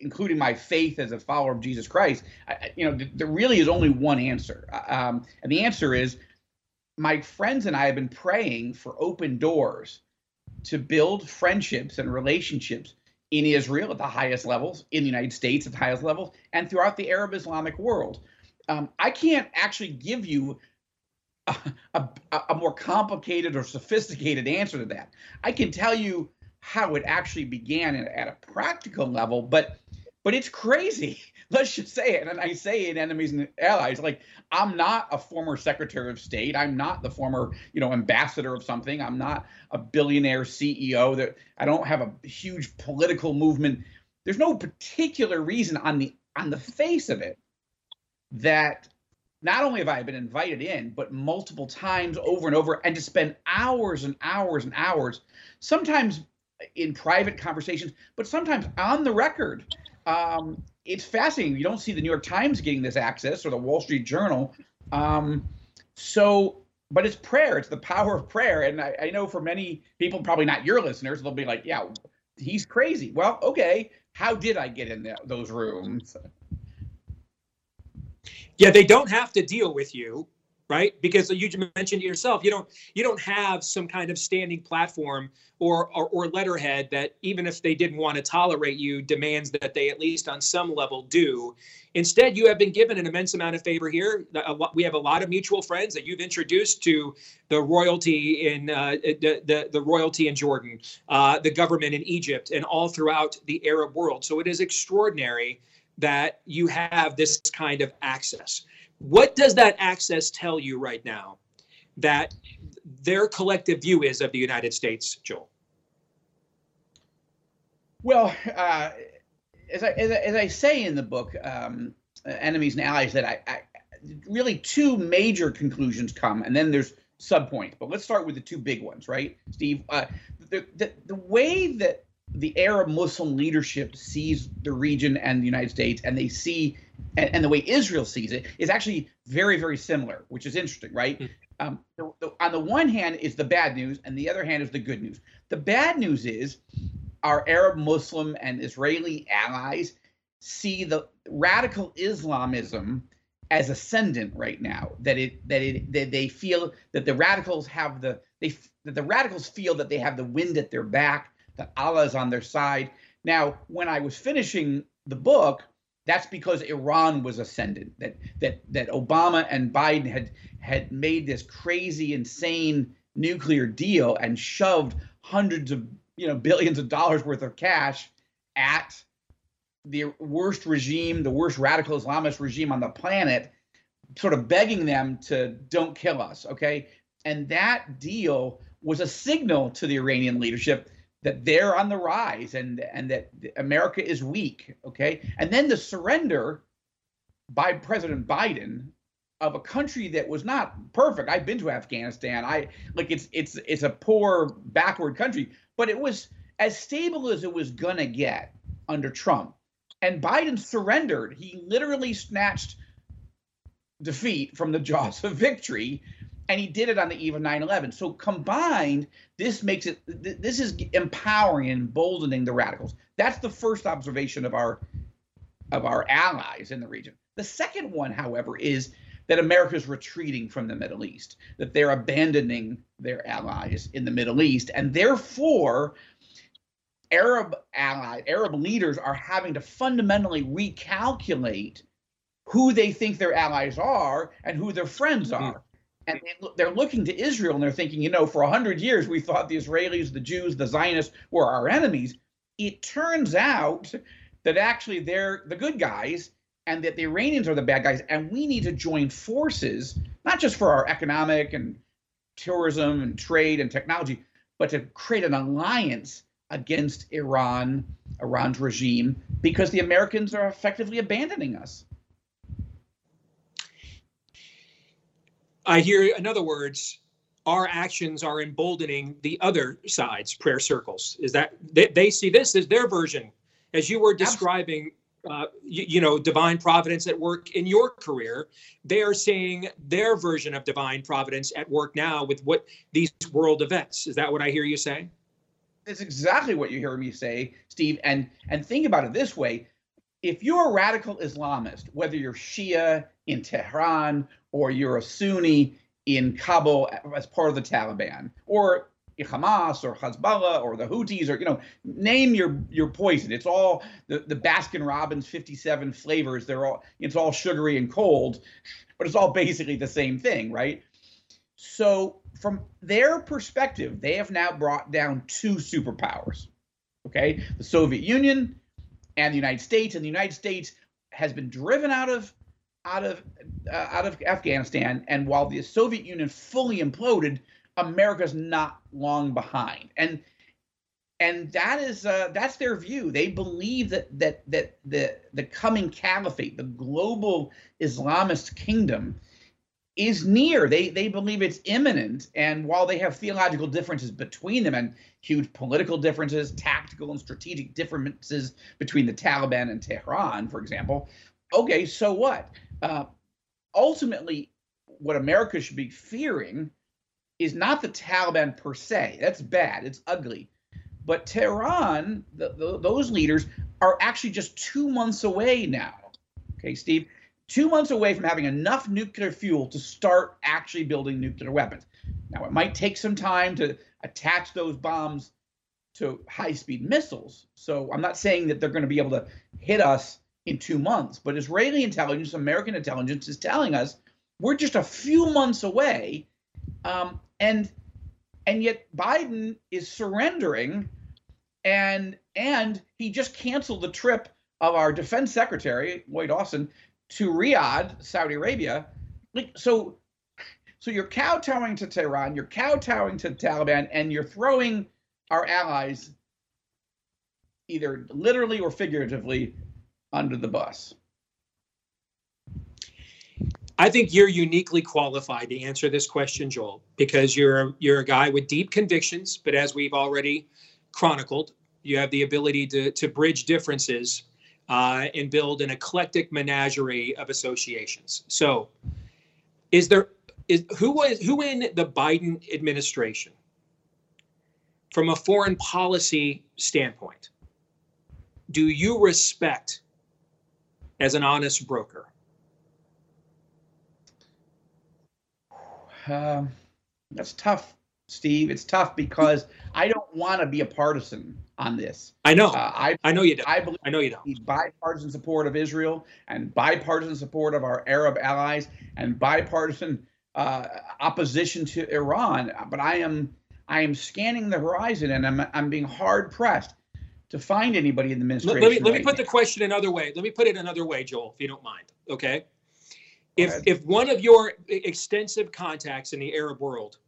including my faith as a follower of Jesus Christ, I, you know, th- there really is only one answer, uh, um, and the answer is my friends and I have been praying for open doors to build friendships and relationships in Israel at the highest levels, in the United States at the highest levels, and throughout the Arab Islamic world. Um, I can't actually give you a, a, a, more complicated or sophisticated answer to that. I can tell you how it actually began at, a practical level, but but it's crazy. [laughs] Let's just say it. And I say in enemies and allies, like I'm not a former Secretary of State. I'm not the former, you know, ambassador of something. I'm not a billionaire CEO. That I don't have a huge political movement. There's no particular reason on the on the face of it that not only have I been invited in, but multiple times over and over, and to spend hours and hours and hours, sometimes in private conversations, but sometimes on the record, um, it's fascinating. You don't see the New York Times getting this access or the Wall Street Journal. Um, so, but it's prayer. It's the power of prayer. And I, I know for many people, probably not your listeners, they'll be like, "Yeah, he's crazy." Well, okay. How did I get in the, those rooms?
Yeah, they don't have to deal with you right? Because you mentioned yourself you don't you don't have some kind of standing platform or, or, or letterhead that even if they didn't want to tolerate you demands that they at least on some level do. Instead you have been given an immense amount of favor here. We have a lot of mutual friends that you've introduced to the royalty in uh, the, the, the royalty in jordan uh, the government in egypt and all throughout the arab world. So it is extraordinary that you have this kind of access what does that access tell you right now that their collective view is of the United States, Joel?
Well, uh, as, I, as, I, as, I, say in the book, um, Enemies and Allies, that I, I, really two major conclusions come, and then there's subpoints. But let's start with the two big ones, right, Steve? Uh, the, the, the way that the Arab Muslim leadership sees the region and the United States, and they see and, and, the way Israel sees it is actually very, very similar, which is interesting, right? Mm. Um, the, the, on the one hand is the bad news, and the other hand is the good news. The bad news is our Arab, Muslim, and Israeli allies see the radical Islamism as ascendant right now. That it that it that they feel that the radicals have the they that the radicals feel that they have the wind at their back, that Allah is on their side. Now, when I was finishing the book, that's because Iran was ascendant. That that that Obama and Biden had had made this crazy, insane nuclear deal and shoved hundreds of you know billions of dollars worth of cash at the worst regime, the worst radical Islamist regime on the planet, sort of begging them to don't kill us. Okay, and that deal was a signal to the Iranian leadership that they're on the rise and and that America is weak. Okay, and then the surrender by President Biden of a country that was not perfect. I've been to Afghanistan. I like it's it's it's a poor backward country, but it was as stable as it was gonna get under Trump. And Biden surrendered. He literally snatched defeat from the jaws of victory and he did it on the eve of 9-11 so combined this makes it this is empowering and emboldening the radicals. That's the first observation of our of our allies in the region. The second one however is that america is retreating from the middle east that they're abandoning their allies in the middle east and therefore arab allies arab leaders are having to fundamentally recalculate who they think their allies are and who their friends mm-hmm. are and they're looking to Israel and they're thinking, you know, for a hundred years we thought the Israelis, the Jews, the Zionists were our enemies. It turns out that actually they're the good guys and that the Iranians are the bad guys, and we need to join forces, not just for our economic and tourism and trade and technology, but to create an alliance against Iran, Iran's regime, because the Americans are effectively abandoning us.
I hear, in other words, our actions are emboldening the other side's prayer circles. Is that they, they see this as their version, as you were describing, uh, you, you, know, divine providence at work in your career. They are seeing their version of divine providence at work now with what these world events. Is that what I hear you say?
That's exactly what you hear me say, Steve. And and think about it this way: if you're a radical Islamist, whether you're Shia in Tehran or you're a Sunni in Kabul as part of the Taliban, or Hamas or Hezbollah or the Houthis or you know name your your poison. It's all the the Baskin Robbins 57 flavors. They're all it's all sugary and cold, but it's all basically the same thing, right? So from their perspective, they have now brought down two superpowers. Okay, the Soviet Union and the United States, and the United States has been driven out of out of uh, out of Afghanistan, and while the Soviet Union fully imploded, America's not long behind, and and that is uh, that's their view. They believe that that that the the coming caliphate, the global Islamist kingdom, is near. They they believe it's imminent. And while they have theological differences between them and huge political differences, tactical and strategic differences between the Taliban and Tehran, for example, okay, so what? Uh, ultimately, what America should be fearing is not the Taliban per se. That's bad. It's ugly. But Tehran, the, the, those leaders are actually just two months away now. Okay, Steve, two months away from having enough nuclear fuel to start actually building nuclear weapons. Now, it might take some time to attach those bombs to high speed missiles. So I'm not saying that they're going to be able to hit us in two months, but Israeli intelligence, American intelligence is telling us we're just a few months away. Um, and and yet Biden is surrendering and and he just canceled the trip of our defense secretary Lloyd Austin to Riyadh, Saudi Arabia. Like so so you're kowtowing to Tehran, you're kowtowing to the Taliban, and you're throwing our allies either literally or figuratively under the bus.
I think you're uniquely qualified to answer this question, Joel, because you're you're a guy with deep convictions, but as we've already chronicled, you have the ability to to bridge differences uh, and build an eclectic menagerie of associations. So, is there is who was who in the Biden administration, from a foreign policy standpoint, do you respect as an honest broker?
Um, that's tough, Steve. It's tough because I don't want to be a partisan on this.
I know.
Uh, I
I know you don't.
I believe
I know you don't.
bipartisan support of Israel and bipartisan support of our Arab allies and bipartisan uh, opposition to Iran. But I am I am scanning the horizon and I'm I'm being hard pressed to find anybody in the administration.
let me let me
right
put the question another way. Let me put it another way, Joel, if you don't mind. Okay. If if one of your extensive contacts in the Arab world,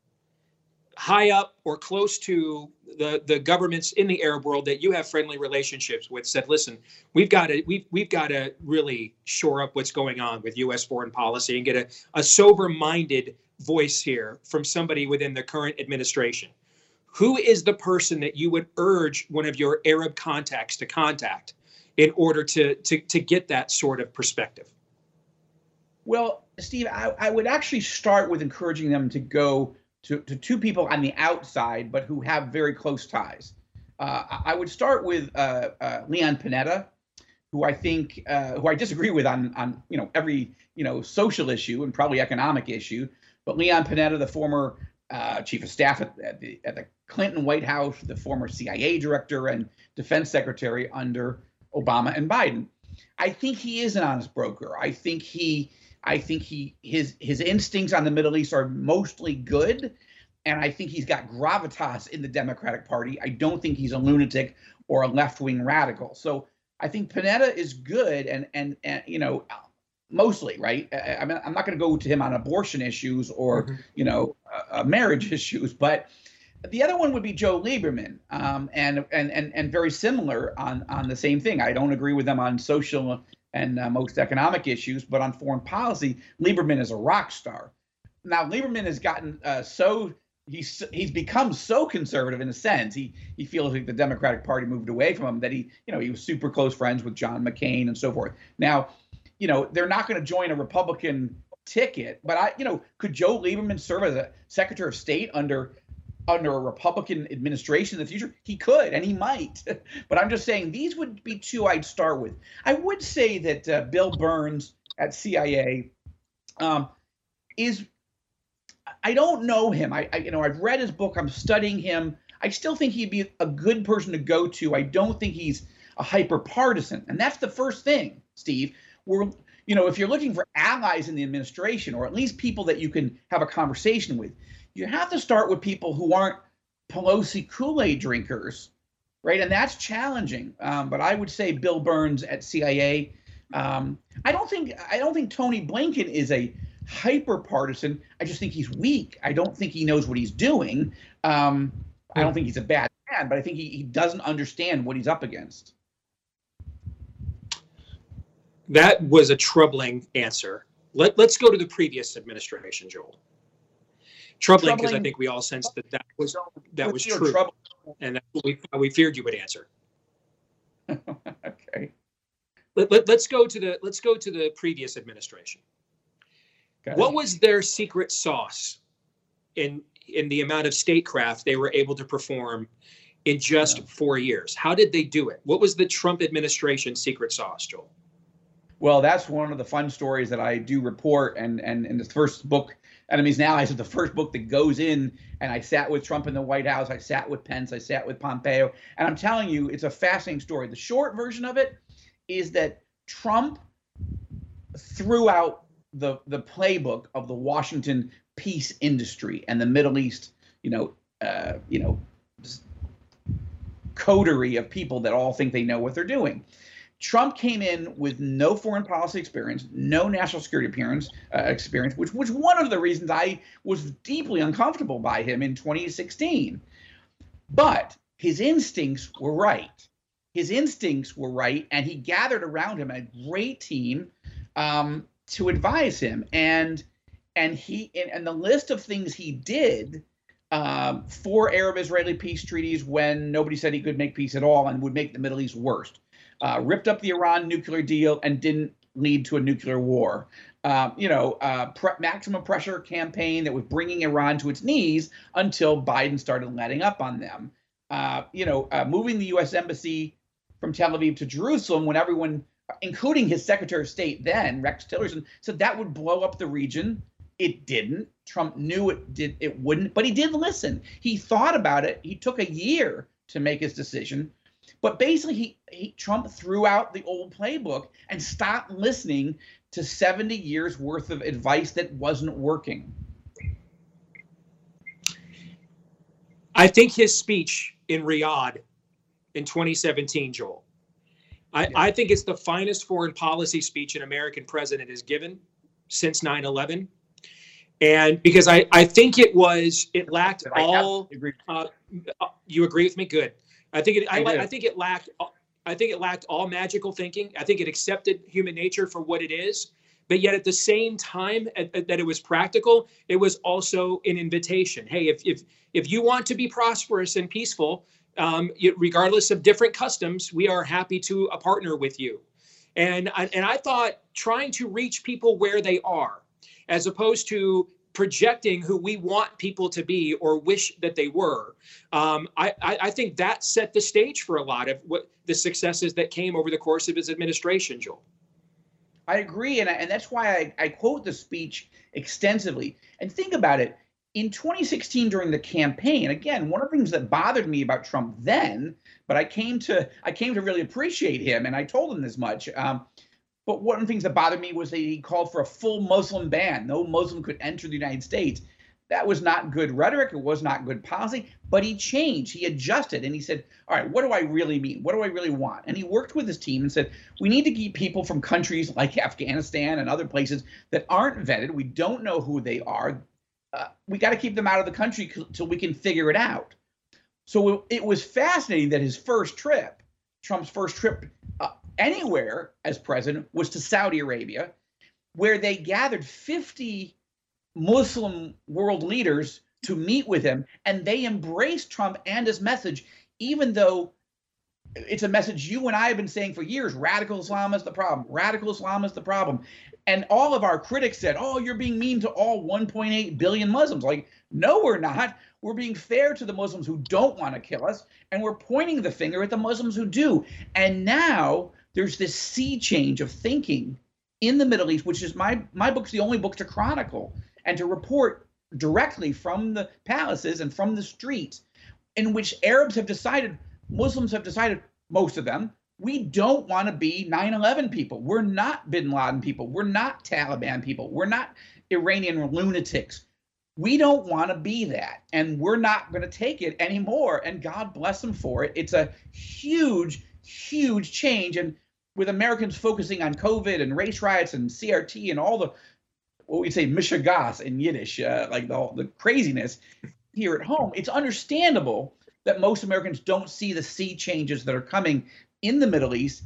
high up or close to the the governments in the Arab world that you have friendly relationships with, said, "Listen, we've got to we've we've got to really shore up what's going on with U.S. foreign policy and get a, a sober minded voice here from somebody within the current administration." Who is the person that you would urge one of your Arab contacts to contact in order to to to get that sort of perspective?
Well, Steve, I, I would actually start with encouraging them to go to, to two people on the outside, but who have very close ties. Uh, I- would start with uh, uh, Leon Panetta, who I think, uh, who I disagree with on, on you know every you know social issue and probably economic issue. But Leon Panetta, the former uh, chief of staff at, at, the, at the Clinton White House, the former CIA director and defense secretary under Obama and Biden. I think he is an honest broker. I think he I think he his his instincts on the Middle East are mostly good, and I think he's got gravitas in the Democratic Party. I don't think he's a lunatic or a left wing radical. So I think Panetta is good, and and and you know mostly right. I, I mean, I'm not going to go to him on abortion issues or you know uh, uh, marriage [laughs] issues, but the other one would be Joe Lieberman, um, and, and and and very similar on on the same thing. I don't agree with them on social and uh, most economic issues, but on foreign policy, Lieberman is a rock star. Now Lieberman has gotten uh, so he's he's become so conservative in a sense. He he feels like the Democratic Party moved away from him. That he you know he was super close friends with John McCain and so forth. Now, you know they're not going to join a Republican ticket, but I you know could Joe Lieberman serve as a Secretary of State under under a Republican administration in the future? He could, and he might. [laughs] but I'm just saying these would be two I'd start with. I would say that uh, Bill Burns at CIA um, is. I don't know him. I, I, you know, I've read his book. I'm studying him. I still think he'd be a good person to go to. I don't think he's a hyper partisan, and that's the first thing, Steve. We're, you know, if you're looking for allies in the administration, or at least people that you can have a conversation with, you have to start with people who aren't Pelosi Kool Aid drinkers, right? And that's challenging. Um, but I would say Bill Burns at CIA. Um, I don't think I don't think Tony Blinken is a hyper partisan. I just think he's weak. I don't think he knows what he's doing. Um, I don't think he's a bad man, but I think he, he doesn't understand what he's up against.
That was a troubling answer. Let, let's go to the previous administration, Joel. Troubling because I think we all sensed that that was that was true,
trouble-
and that's what we, we feared you would answer. [laughs]
okay.
Let, let, us go to the let's go to the previous administration. What was their secret sauce in in the amount of statecraft they were able to perform in just four years? How did they do it? What was the Trump administration's secret sauce, Joel?
Well, that's one of the fun stories that I do report, and and in the first book, Enemies and Allies, is the first book that goes in, and I sat with Trump in the White House, I sat with Pence, I sat with Pompeo, and I'm telling you, it's a fascinating story. The short version of it is that Trump threw out the the playbook of the Washington peace industry and the Middle East, you know, uh, you know, coterie of people that all think they know what they're doing. Trump came in with no foreign policy experience, no national security appearance uh, experience, which was one of the reasons I was deeply uncomfortable by him in 2016. But his instincts were right. His instincts were right, and he gathered around him a great team um, to advise him. And and he and, and the list of things he did um, for Arab-Israeli peace treaties when nobody said he could make peace at all and would make the Middle East worst uh, ripped up the Iran nuclear deal and didn't lead to a nuclear war. Uh, you know, uh, pre- maximum pressure campaign that was bringing Iran to its knees until Biden started letting up on them. Uh, you know, uh, moving the U.S. embassy from Tel Aviv to Jerusalem when everyone, including his Secretary of State then, Rex Tillerson, said that would blow up the region. It didn't. Trump knew it did. It wouldn't, but he did listen. He thought about it. He took a year to make his decision. But basically, he, he Trump threw out the old playbook and stopped listening to 70 years worth of advice that wasn't working.
I think his speech in Riyadh in 2017, Joel, I, I think it's the finest foreign policy speech an American president has given since 9 11. And because I, I think it was, it lacked all. Uh, you agree with me? Good. I think it. I,
I.
I think it lacked. I think it lacked all magical thinking. I think it accepted human nature for what it is, but yet at the same time at- at- that it was practical, it was also an invitation. Hey, if if if you want to be prosperous and peaceful, um, regardless of different customs, we are happy to uh, partner with you. And I, and I thought trying to reach people where they are, as opposed to projecting who we want people to be or wish that they were. Um, I, I, I think that set the stage for a lot of what the successes that came over the course of his administration, Joel.
I agree, and I, and that's why I, I quote the speech extensively. And think about it. In 2016, during the campaign, again, one of the things that bothered me about Trump then, but I came to I came to really appreciate him, and I told him this much. Um, but one of the things that bothered me was that he called for a full Muslim ban. No Muslim could enter the United States. That was not good rhetoric. It was not good policy. But he changed. He adjusted, and he said, "All right, what do I really mean? What do I really want?" And he worked with his team and said, "We need to keep people from countries like [laughs] Afghanistan and other places that aren't vetted. We don't know who they are. Uh, we got to keep them out of the country till we can figure it out." So it, it was fascinating that his first trip, Trump's first trip uh, anywhere as president, was to Saudi Arabia, where they gathered 50 Muslim world leaders to meet with him, and they embraced Trump and his message, even though it's a message you and I have been saying for years radical Islam is the problem. Radical Islam is the problem. And all of our critics said, oh, you're being mean to all 1.8 billion Muslims. Like, no, we're not. We're being fair to the Muslims who don't want to kill us, and we're pointing the finger at the Muslims who do. And now there's this sea change of thinking in the Middle East, which is my my book's the only book to chronicle and to report directly from the palaces and from the streets, in which Arabs have decided, Muslims have decided, most of them, we don't want to be 9/11 people. We're not Bin Laden people. We're not Taliban people. We're not Iranian lunatics. We don't want to be that, and we're not going to take it anymore. And God bless them for it. It's a huge, huge change. And with Americans focusing on COVID and race riots and CRT and all the what we say mishigas in Yiddish, uh, like the the craziness here at home, it's understandable that most Americans don't see the sea changes that are coming in the Middle East.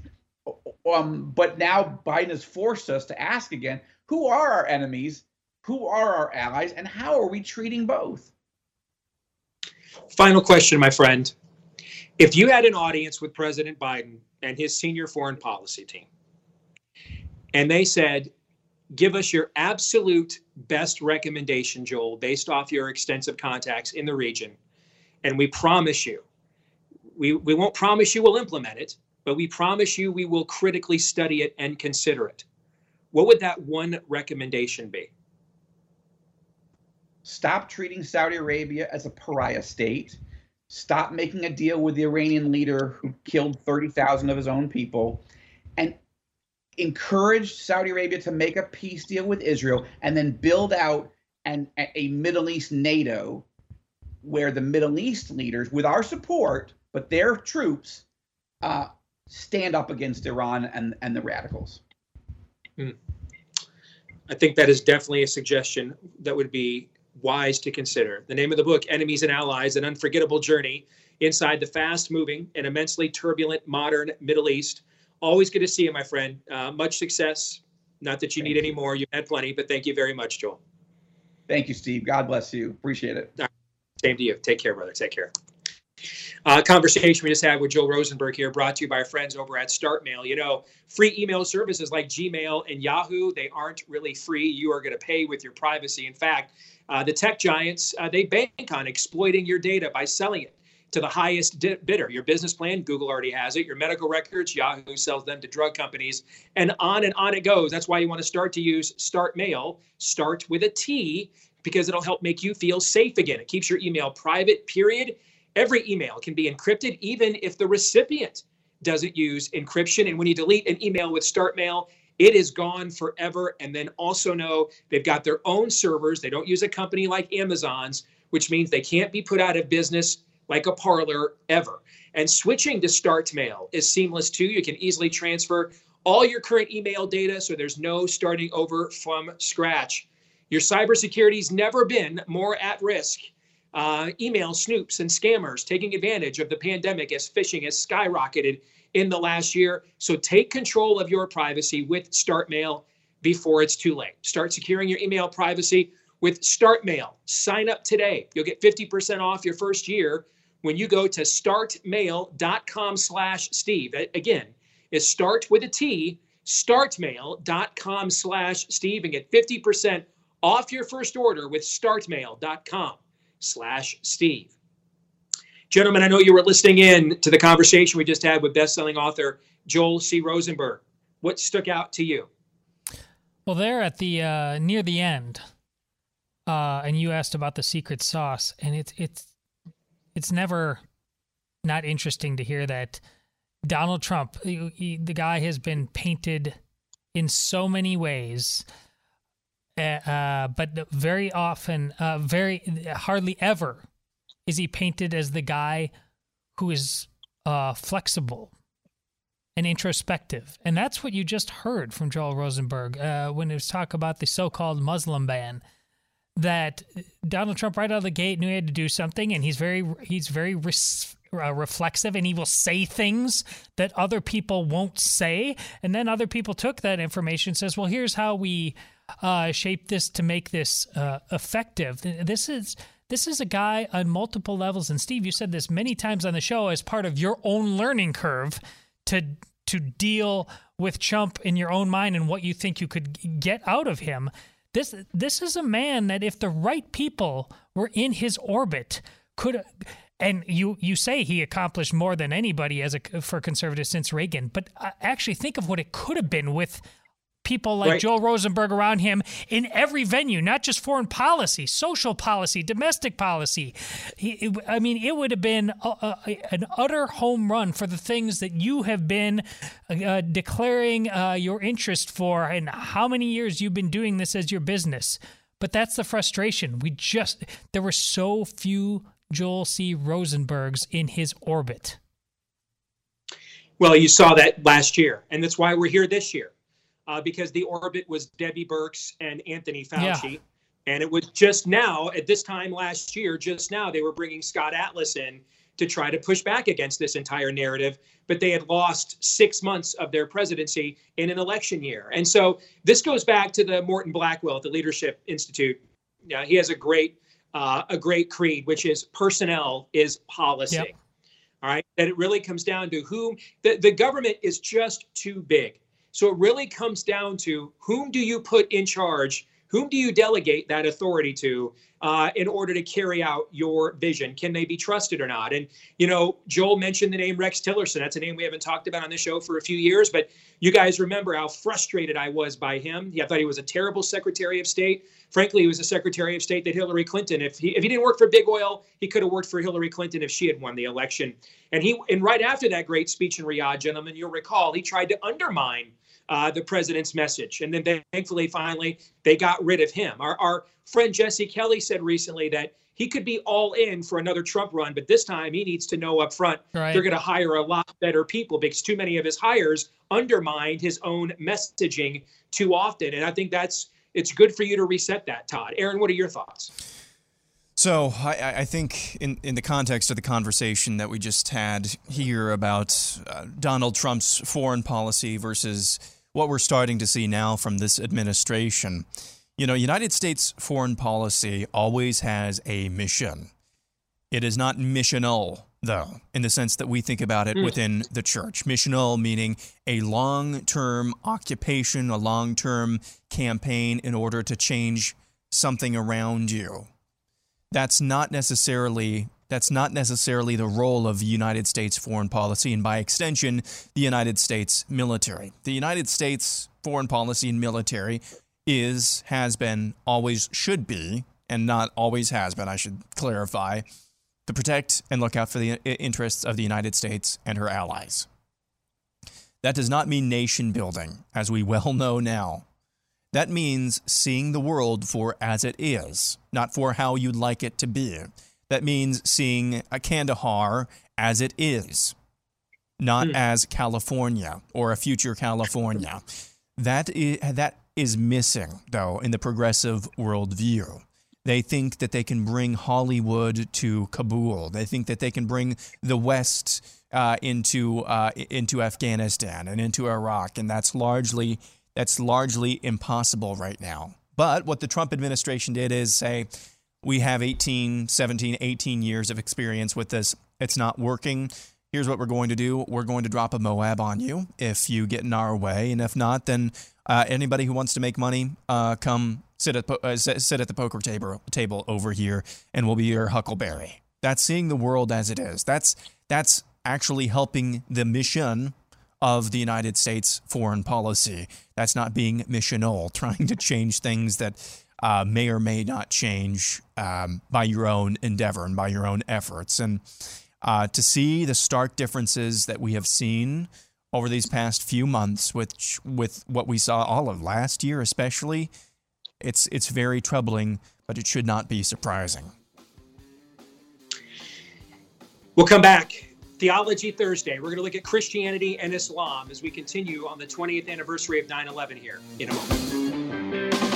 Um, but now Biden has forced us to ask again, who are our enemies, who are our allies, and how are we treating both?
Final question, my friend. If you had an audience with President Biden and his senior foreign policy team, and they said, give us your absolute best recommendation, Joel, based off your extensive contacts in the region, and we promise you, we, we won't promise you we'll implement it, but we promise you we will critically study it and consider it. What would that one recommendation be?
Stop treating Saudi Arabia as a pariah state. Stop making a deal with the Iranian leader who killed 30,000 of his own people. And encourage Saudi Arabia to make a peace deal with Israel and then build out an, a Middle East NATO where the Middle East leaders, with our support, but their troops, uh, stand up against Iran and, and the radicals.
Hmm. I think that is definitely a suggestion that would be wise to consider. The name of the book, Enemies and Allies An Unforgettable Journey Inside the Fast Moving and Immensely Turbulent Modern Middle East. Always good to see you, my friend. Uh, much success. Not that you thank need you. any more, you've had plenty, but thank you very much, Joel.
Thank you, Steve. God bless you. Appreciate it.
Same to you. Take care, brother. Take care. Uh, conversation we just had with Joel Rosenberg here, brought to you by our friends over at StartMail. You know, free email services like Gmail and Yahoo, they aren't really free. You are going to pay with your privacy. In fact, uh, the tech giants, uh, they bank on exploiting your data by selling it to the highest bidder. Your business plan, Google already has it. Your medical records, Yahoo sells them to drug companies, and on and on it goes. That's why you want to start to use StartMail. Start with a T because it'll help make you feel safe again. It keeps your email private, period Every email can be encrypted, even if the recipient doesn't use encryption. And when you delete an email with Start Mail, it is gone forever. And then also know they've got their own servers. They don't use a company like Amazon's, which means they can't be put out of business like a Parler ever. And switching to Start Mail is seamless too. You can easily transfer all your current email data so there's no starting over from scratch. Your cybersecurity's never been more at risk uh, email snoops and scammers taking advantage of the pandemic as phishing has skyrocketed in the last year. So take control of your privacy with StartMail before it's too late. Start securing your email privacy with StartMail. Sign up today. You'll get 50% off your first year when you go to startmail.com slash Steve. Again, it's start with a T, startmail.com slash Steve and get 50% off your first order with startmail.com slash Steve. Gentlemen, I know you were listening in to the conversation we just had with best-selling author Joel C. Rosenberg. What stuck out to you?
Well, there at the uh, near the end, uh, and you asked about the secret sauce, and it's it's it's never not interesting to hear that Donald Trump, he, he, the guy, has been painted in so many ways uh, but very often, uh, very hardly ever is he painted as the guy who is uh, flexible and introspective. And that's what you just heard from Joel Rosenberg uh, when he was talking about the so called Muslim ban. That Donald Trump, right out of the gate, knew he had to do something, and he's very he's very res- uh, reflexive, and he will say things that other people won't say, and then other people took that information, says, "Well, here's how we uh, shape this to make this uh, effective. This is this is a guy on multiple levels. And Steve, you said this many times on the show as part of your own learning curve to to deal with Trump in your own mind and what you think you could get out of him. This this is a man that if the right people were in his orbit could and you you say he accomplished more than anybody as a for conservatives since Reagan, but uh, actually think of what it could have been with people like right. Joel Rosenberg around him in every venue, not just foreign policy, social policy, domestic policy. He, I mean, it would have been a, a, an utter home run for the things that you have been uh, declaring uh, your interest for and how many years you've been doing this as your business. But that's the frustration. We just, there were so few Joel C. Rosenbergs in his orbit.
Well, you saw that last year, and that's why we're here this year uh, because the orbit was Debbie Birx and Anthony Fauci. Yeah. And it was just now, at this time last year, just now, they were bringing Scott Atlas in to try to push back against this entire narrative, but they had lost six months of their presidency in an election year. And so this goes back to the Morton Blackwell at the Leadership Institute. Yeah, he has a great uh, a great creed, which is personnel is policy.
Yep.
All right, that it really comes down to whom the, the government is just too big. So it really comes down to whom do you put in charge whom do you delegate that authority to uh, in order to carry out your vision? Can they be trusted or not? And, you know, Joel mentioned the name Rex Tillerson. That's a name we haven't talked about on this show for a few years, but you guys remember how frustrated I was by him. I thought he was a terrible Secretary of State. Frankly, he was a Secretary of State that Hillary Clinton, if he, if he didn't work for Big Oil, he could have worked for Hillary Clinton if she had won the election. And he, and right after that great speech in Riyadh, gentlemen, you'll recall, he tried to undermine uh, the president's message. And then thankfully, finally, they got rid of him. Our, our friend Jesse Kelly said recently that he could be all in for another Trump run, but this time he needs to know up front
Right.
they're going to hire a lot better people because too many of his hires undermined his own messaging too often. And I think that's it's good for you to reset that, Todd. Aaron, what are your thoughts?
So I, I- I think in, in the context of the conversation that we just had here about uh, Donald Trump's foreign policy versus what we're starting to see now from this administration, you know, United States foreign policy always has a mission. It is not missional, though, in the sense that we think about it
Mm.
within the church. Missional meaning a long term occupation, a long term campaign in order to change something around you. That's not necessarily that's not necessarily the role of the United States foreign policy and by extension the United States military. The United States foreign policy and military is has been always should be and not always has been I should clarify to protect and look out for the interests of the United States and her allies. That does not mean nation building as we well know now. That means seeing the world for as it is, not for how you'd like it to be. That means seeing a Kandahar as it is, not as California or a future California. That is, that is missing, though, in the progressive worldview. They think that they can bring Hollywood to Kabul. They think that they can bring the West uh, into uh, into Afghanistan and into Iraq, and that's largely that's largely impossible right now. But what the Trump administration did is say, we have 18, 17, 18 years of experience with this. It's not working. Here's what we're going to do. We're going to drop a MOAB on you if you get in our way, and if not, then uh, anybody who wants to make money, uh, come sit at uh, sit at the poker table table over here, and we'll be your Huckleberry. That's seeing the world as it is. That's that's actually helping the mission of the United States foreign policy. That's not being missional, [laughs] trying to change things that uh, may or may not change um, by your own endeavor and by your own efforts. And uh, to see the stark differences that we have seen over these past few months, which with what we saw all of last year, especially, it's it's very troubling, but it should not be surprising.
We'll come back. Theology Thursday. We're going to look at Christianity and Islam as we continue on the 20th anniversary of 9 11 here in a moment.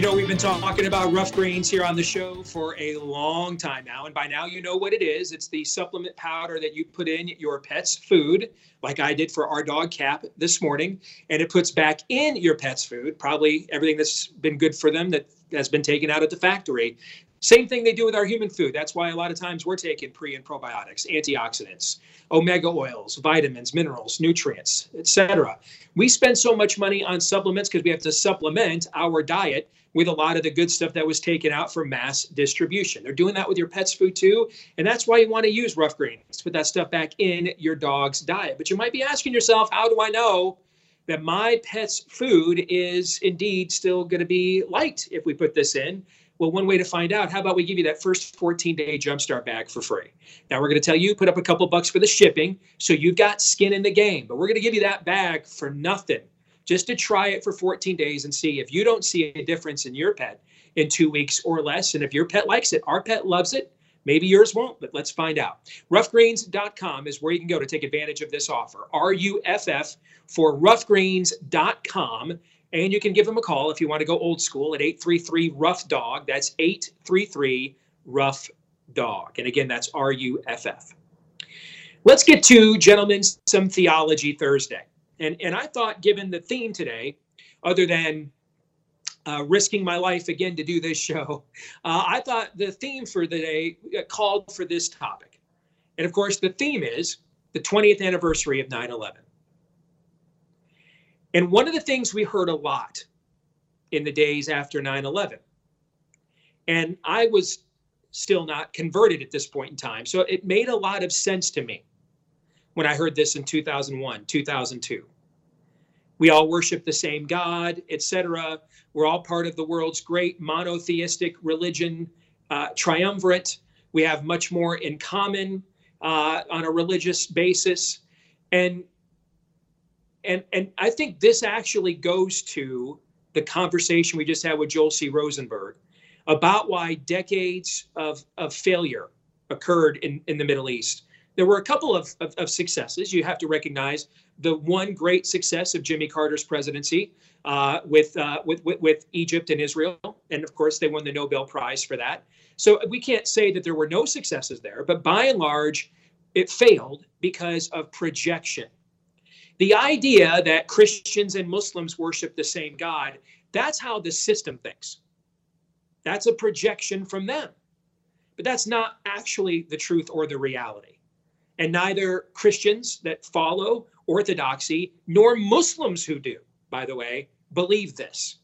You know, we've been talking about rough greens here on the show for a long time now. And by now, you know what it is. It's the supplement powder that you put in your pet's food, like I did for our dog Cap this morning. And it puts back in your pet's food, probably everything that's been good for them that has been taken out at the factory. Same thing they do with our human food. That's why a lot of times we're taking pre and probiotics, antioxidants, omega oils, vitamins, minerals, nutrients, etc. We spend so much money on supplements because we have to supplement our diet with a lot of the good stuff that was taken out for mass distribution. They're doing that with your pet's food too, and that's why you want to use rough greens to put that stuff back in your dog's diet. But you might be asking yourself, how do I know that my pet's food is indeed still going to be light if we put this in? Well, one way to find out, how about we give you that first 14 day jumpstart bag for free? Now, we're going to tell you, put up a couple bucks for the shipping, so you've got skin in the game, but we're going to give you that bag for nothing just to try it for 14 days and see if you don't see a difference in your pet in two weeks or less. And if your pet likes it, our pet loves it. Maybe yours won't, but let's find out. Roughgreens.com is where you can go to take advantage of this offer. R U F F for roughgreens.com. And you can give them a call if you want to go old school at 833 Rough Dog. That's 833 Rough Dog. And again, that's R U F F. Let's get to, gentlemen, some Theology Thursday. And, and I thought, given the theme today, other than uh, risking my life again to do this show, [laughs] uh, I thought the theme for the day uh, called for this topic. And of course, the theme is the 20th anniversary of 9 11. And one of the things we heard a lot in the days after 9 11, and I was still not converted at this point in time. So it made a lot of sense to me when I heard this in 2001, 2002. We all worship the same God, etc. We're all part of the world's great monotheistic religion uh, triumvirate. We have much more in common uh, on a religious basis, and and and I think this actually goes to the conversation we just had with Joel C. Rosenberg about why decades of, of failure occurred in, in the Middle East. There were a couple of, of, of successes. You have to recognize the one great success of Jimmy Carter's presidency uh, with, uh, with, with, with Egypt and Israel. And of course, they won the Nobel Prize for that. So we can't say that there were no successes there, but by and large, it failed because of projection. The idea that Christians and Muslims worship the same God, that's how the system thinks. That's a projection from them. But that's not actually the truth or the reality. And neither Christians that follow orthodoxy nor Muslims who do, by the way, believe this.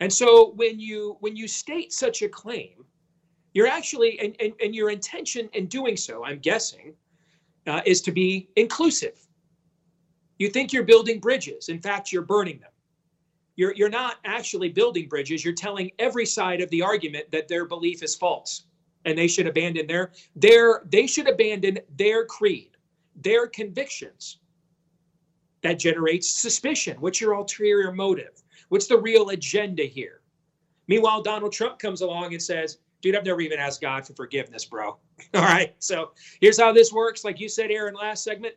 And so when you when you state such a claim, you're actually and, and, and your intention in doing so, I'm guessing, uh, is to be inclusive. You think you're building bridges. In fact, you're burning them you're, you're not actually building bridges. You're telling every side of the argument that their belief is false and they should abandon their, their they should abandon their creed, their convictions. That generates suspicion. What's your ulterior motive? What's the real agenda here? Meanwhile, Donald Trump comes along and says, dude, I've never even asked God for forgiveness, bro. [laughs] All right. So here's how this works. Like you said, Aaron, last segment,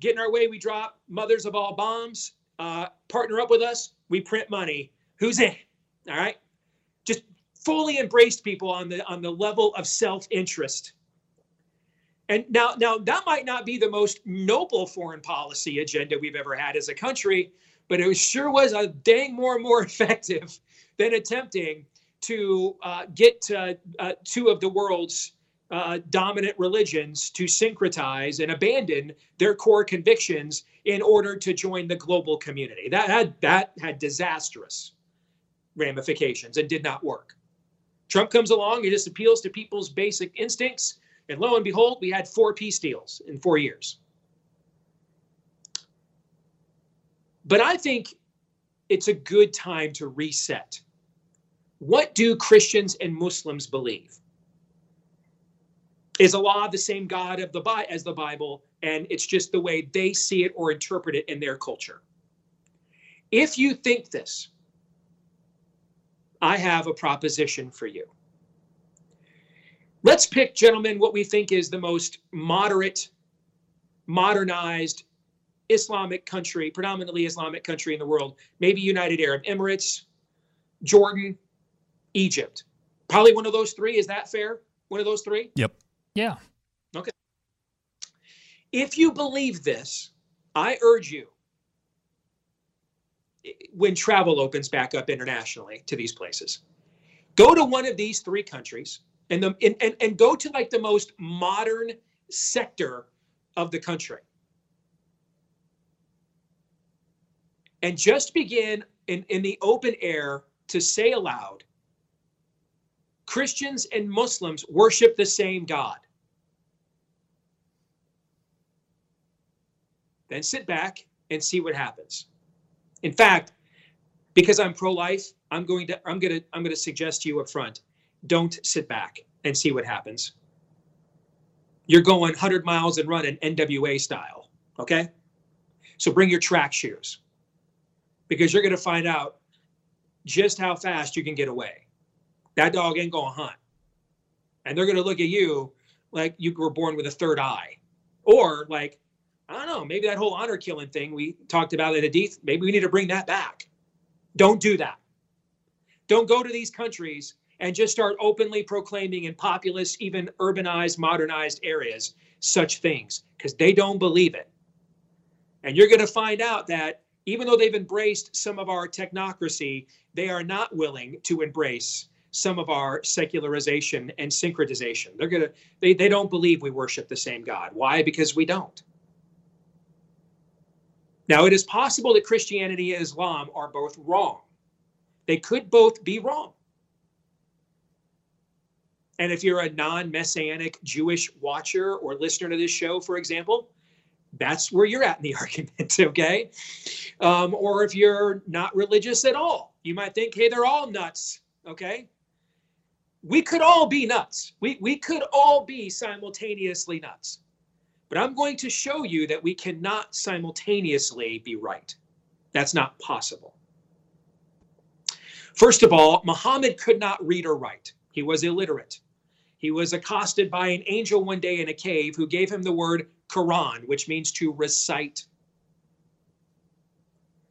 get in our way, we drop mothers of all bombs, uh, partner up with us, we print money. Who's in? All right. Just fully embraced people on the on the level of self-interest. And now, now that might not be the most noble foreign policy agenda we've ever had as a country, but it sure was a dang more and more [laughs] effective than attempting to uh, get uh, two of the world's uh, dominant religions to syncretize and abandon their core convictions in order to join the global community. That had that had disastrous ramifications and did not work. Trump comes along, he just appeals to people's basic instincts, and lo and behold, we had four peace deals in four years. But I think it's a good time to reset. What do Christians and Muslims believe? Is Allah the same God of the Bible as the Bible? And it's just the way they see it or interpret it in their culture. If you think this, I have a proposition for you. Let's pick, gentlemen, what we think is the most moderate, modernized Islamic country, predominantly Islamic country in the world. Maybe United Arab Emirates, Jordan, Egypt. Probably one of those three. Is that fair? One of those three?
Yep.
Yeah.
Okay. If you believe this, I urge you, when travel opens back up internationally to these places, go to one of these three countries and, the, and, and, and go to like the most modern sector of the country. And just begin in, in the open air to say aloud Christians and Muslims worship the same God. Then sit back and see what happens. In fact, because I'm pro-life, I'm going to I'm going to I'm going to suggest to you up front, don't sit back and see what happens. You're going 100 miles and running NWA style, okay? So bring your track shoes because you're going to find out just how fast you can get away. That dog ain't going to hunt. And they're going to look at you like you were born with a third eye. Or like, I don't know, maybe that whole honor killing thing we talked about at Hadith, maybe we need to bring that back. Don't do that. Don't go to these countries and just start openly proclaiming in populous, even urbanized, modernized areas such things because they don't believe it. And you're going to find out that even though they've embraced some of our technocracy, they are not willing to embrace some of our secularization and syncretization. They're going to they they don't believe we worship the same God. Why? Because we don't. Now, it is possible that Christianity and Islam are both wrong. They could both be wrong. And if you're a non messianic Jewish watcher or listener to this show, for example, that's where you're at in the [laughs] argument, okay? Um, or if you're not religious at all, you might think, hey, they're all nuts, okay? We could all be nuts. We, we could all be simultaneously nuts. But I'm going to show you that we cannot simultaneously be right. That's not possible. First of all, Muhammad could not read or write, he was illiterate. He was accosted by an angel one day in a cave who gave him the word Quran, which means to recite.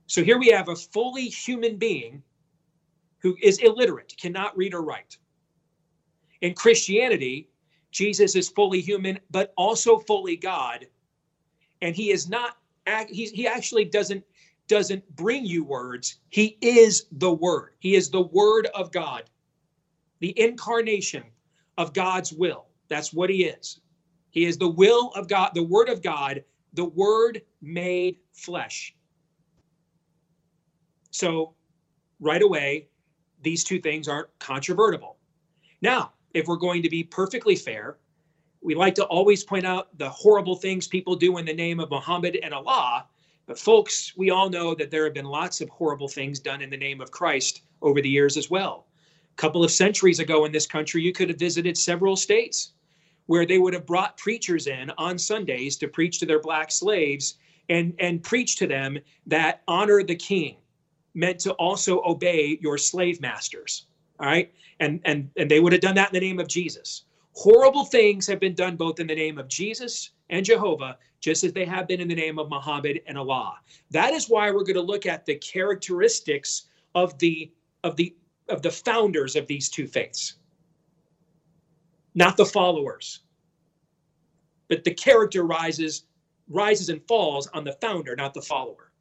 So here we have a fully human being who is illiterate, cannot read or write. In Christianity, Jesus is fully human, but also fully God. And he is not, he, actually doesn't doesn't bring you words. He is the Word. He is the Word of God, the incarnation of God's will. That's what He is. He is the will of God, the Word of God, the Word made flesh. So, right away, these two things aren't controvertible. Now, if we're going to be perfectly fair, we like to always point out the horrible things people do in the name of Muhammad and Allah. But, folks, we all know that there have been lots of horrible things done in the name of Christ over the years as well. A couple of centuries ago in this country, you could have visited several states where they would have brought preachers in on Sundays to preach to their black slaves and, and preach to them that honor the king meant to also obey your slave masters. All right. And, and, and they would have done that in the name of Jesus. Horrible things have been done both in the name of Jesus and Jehovah, just as they have been in the name of Muhammad and Allah. That is why we're going to look at the characteristics of the of the of the founders of these two faiths not the followers. But the character rises rises and falls on the founder, not the follower.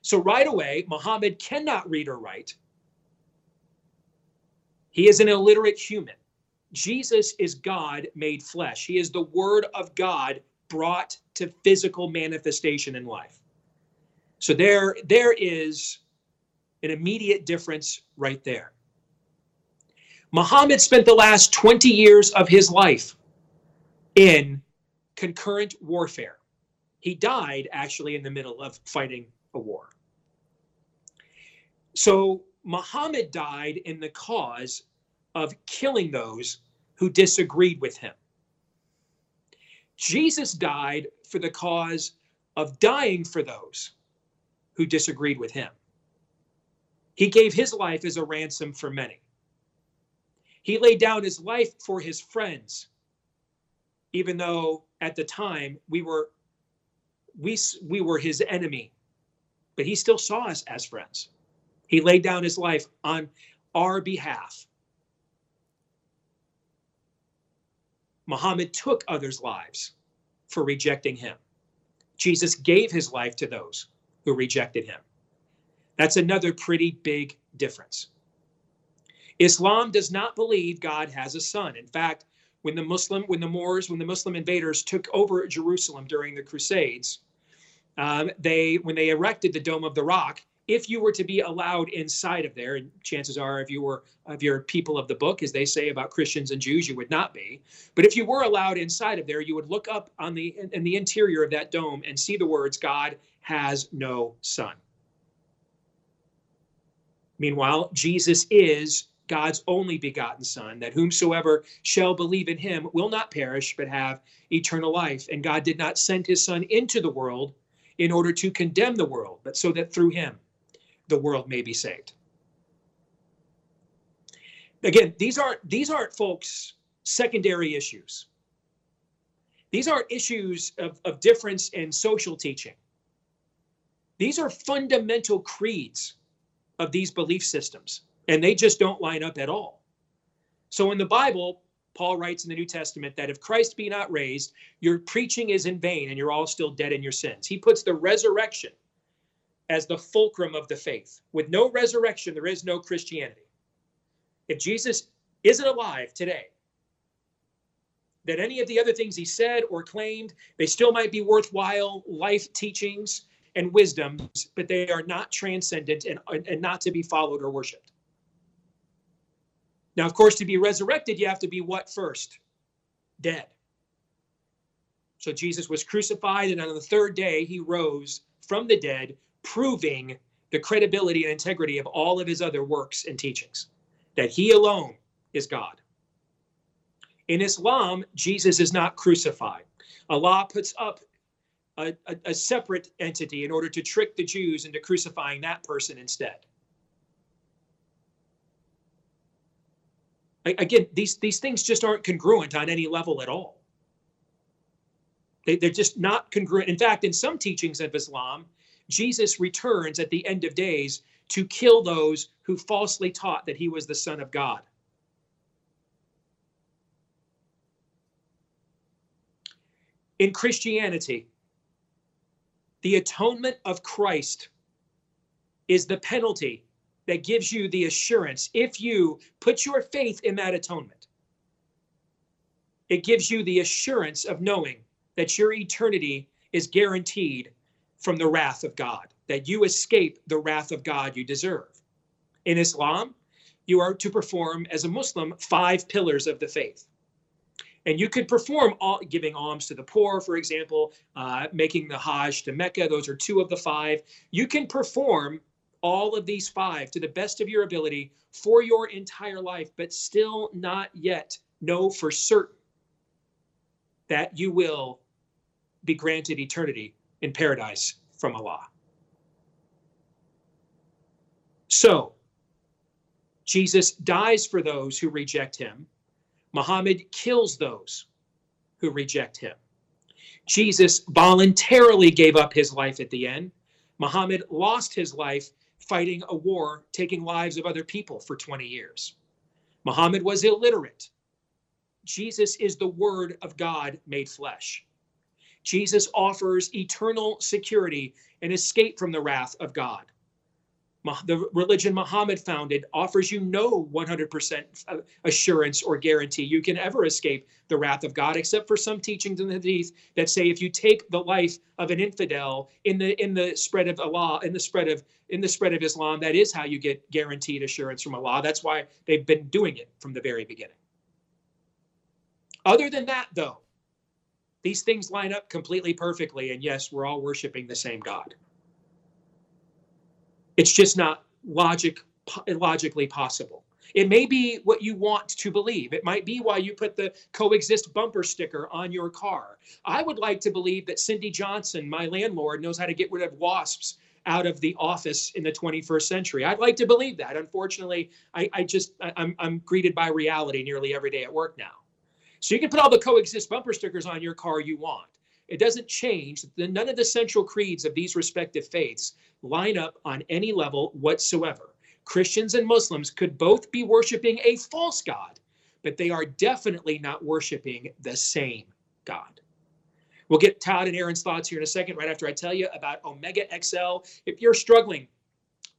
So right away, Muhammad cannot read or write. He is an illiterate human. Jesus is God made flesh. He is the word of God brought to physical manifestation in life. So there there is an immediate difference right there. Muhammad spent the last 20 years of his life in concurrent warfare. He died actually in the middle of fighting a war. So Muhammad died in the cause of killing those who disagreed with him. Jesus died for the cause of dying for those who disagreed with him. He gave his life as a ransom for many. He laid down his life for his friends, even though at the time we were we we were his enemy, but he still saw us as friends. He laid down his life on our behalf. Muhammad took others' lives for rejecting him. Jesus gave his life to those who rejected him. That's another pretty big difference. Islam does not believe God has a son. In fact, when the Muslim, when the Moors, when the Muslim invaders took over Jerusalem during the Crusades, um, they when they erected the Dome of the Rock, if you were to be allowed inside of there, and chances are, if you were of your people of the book, as they say about Christians and Jews, you would not be. But if you were allowed inside of there, you would look up on the in the interior of that dome and see the words "God has no son." Meanwhile, Jesus is God's only begotten Son, that whomsoever shall believe in him will not perish, but have eternal life. And God did not send his Son into the world in order to condemn the world, but so that through him the world may be saved. Again, these aren't these aren't folks secondary issues. These aren't issues of, of difference in social teaching. These are fundamental creeds of these belief systems, and they just don't line up at all. So in the Bible, Paul writes in the New Testament that if Christ be not raised, your preaching is in vain and you're all still dead in your sins. He puts the resurrection as the fulcrum of the faith. With no resurrection, there is no Christianity. If Jesus isn't alive today, that any of the other things he said or claimed, they still might be worthwhile life teachings and wisdoms, but they are not transcendent and, and not to be followed or worshiped. Now, of course, to be resurrected, you have to be what first? Dead. So Jesus was crucified, and on the third day, he rose from the dead, proving the credibility and integrity of all of his other works and teachings, that he alone is God. In Islam, Jesus is not crucified. Allah puts up a, a, a, separate entity in order to trick the Jews into crucifying that person instead. again, these these things just aren't congruent on any level at all. They, they're just not congruent. In fact, in some teachings of Islam, Jesus returns at the end of days to kill those who falsely taught that he was the Son of God. In Christianity, the atonement of Christ is the penalty that gives you the assurance if you put your faith in that atonement. It gives you the assurance of knowing that your eternity is guaranteed from the wrath of God, that you escape the wrath of God you deserve. In Islam, you are to perform as a Muslim five pillars of the faith. And you could perform all, giving alms to the poor, for example, uh, making the Hajj to Mecca. Those are two of the five. You can perform all of these five to the best of your ability for your entire life, but still not yet know for certain that you will be granted eternity in paradise from Allah. So, Jesus dies for those who reject him. Muhammad kills those who reject him. Jesus voluntarily gave up his life at the end. Muhammad lost his life fighting a war, taking lives of other people for 20 years. Muhammad was illiterate. Jesus is the Word of God made flesh. Jesus offers eternal security and escape from the wrath of God the religion Muhammad founded offers you no 100% assurance or guarantee you can ever escape the wrath of God, except for some teachings in the Hadith that say if you take the life of an infidel in the in the spread of Allah, in the spread of in the spread of Islam, that is how you get guaranteed assurance from Allah. That's why they've been doing it from the very beginning. Other than that, though, these things line up completely perfectly, and yes, we're all worshiping the same God. It's just not logic logically possible. It may be what you want to believe. It might be why you put the coexist bumper sticker on your car. I would like to believe that Cindy Johnson, my landlord, knows how to get rid of wasps out of the office in the 21st century. I'd like to believe that. Unfortunately, I, I just I'm, I'm greeted by reality nearly every day at work now. So you can put all the coexist bumper stickers on your car you want. It doesn't change. That none of the central creeds of these respective faiths line up on any level whatsoever. Christians and Muslims could both be worshiping a false God, but they are definitely not worshiping the same God. We'll get Todd and Aaron's thoughts here in a second, right after I tell you about Omega XL. If you're struggling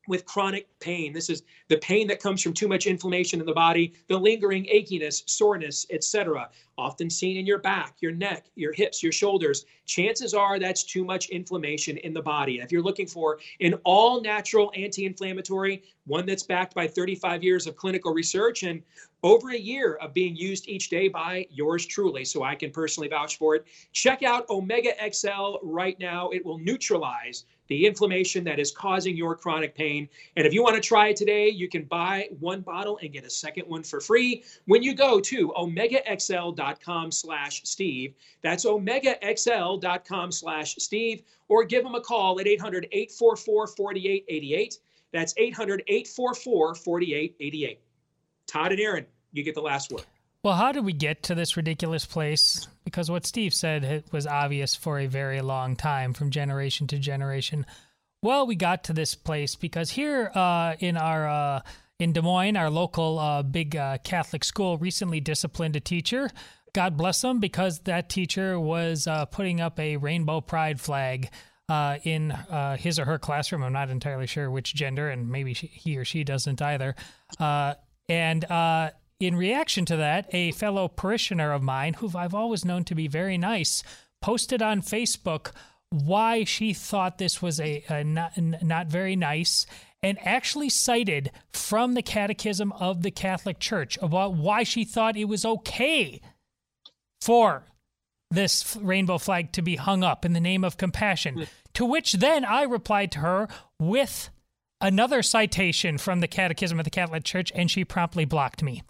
with chronic pain. This is the pain that comes from too much inflammation in the body, the lingering achiness, soreness, etc., often seen in your back, your neck, your hips, your shoulders. Chances are that's too much inflammation in the body. And if you're looking for an all natural anti inflammatory, one that's backed by 35 years of clinical research and over a year of being used each day by yours truly, so I can personally vouch for it, check out Omega XL right now. It will neutralize the inflammation that is causing your chronic pain. And if you want to try it today, you can buy one bottle and get a second one for free when you go to omegaxl.com slash Steve. That's omegaxl.com slash Steve, or give them a call at 800 844 4888. That's 800 844 4888. Todd and Aaron, you get the last word.
Well, how did we get to this ridiculous place? Because what Steve said was obvious for a very long time, from generation to generation. Well, we got to this place because here uh, in our uh, in Des Moines, our local uh, big uh, Catholic school recently disciplined a teacher. God bless them, because that teacher was uh, putting up a rainbow pride flag uh, in his or her classroom. I'm not entirely sure which gender, and maybe she, he or she doesn't either. And in reaction to that, a fellow parishioner of mine, who I've always known to be very nice, posted on Facebook why she thought this was a, a not, not very nice and actually cited from the Catechism of the Catholic Church about why she thought it was okay for this rainbow flag to be hung up in the name of compassion. Hmm. To which then I replied to her with another citation from the Catechism of the Catholic Church, and she promptly blocked me.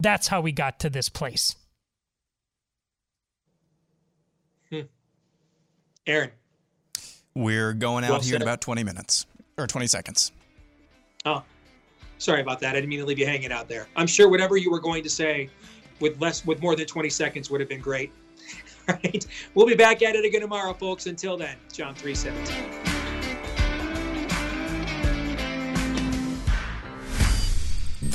That's how we got to this place.
Hmm. Aaron.
We're going out
Well
here in about 20 minutes or 20 seconds.
Oh, sorry about that. I didn't mean to leave you hanging out there. I'm sure whatever you were going to say with less, with more than 20 seconds would have been great. [laughs] All right. We'll be back at it again tomorrow, folks. Until then, John 317.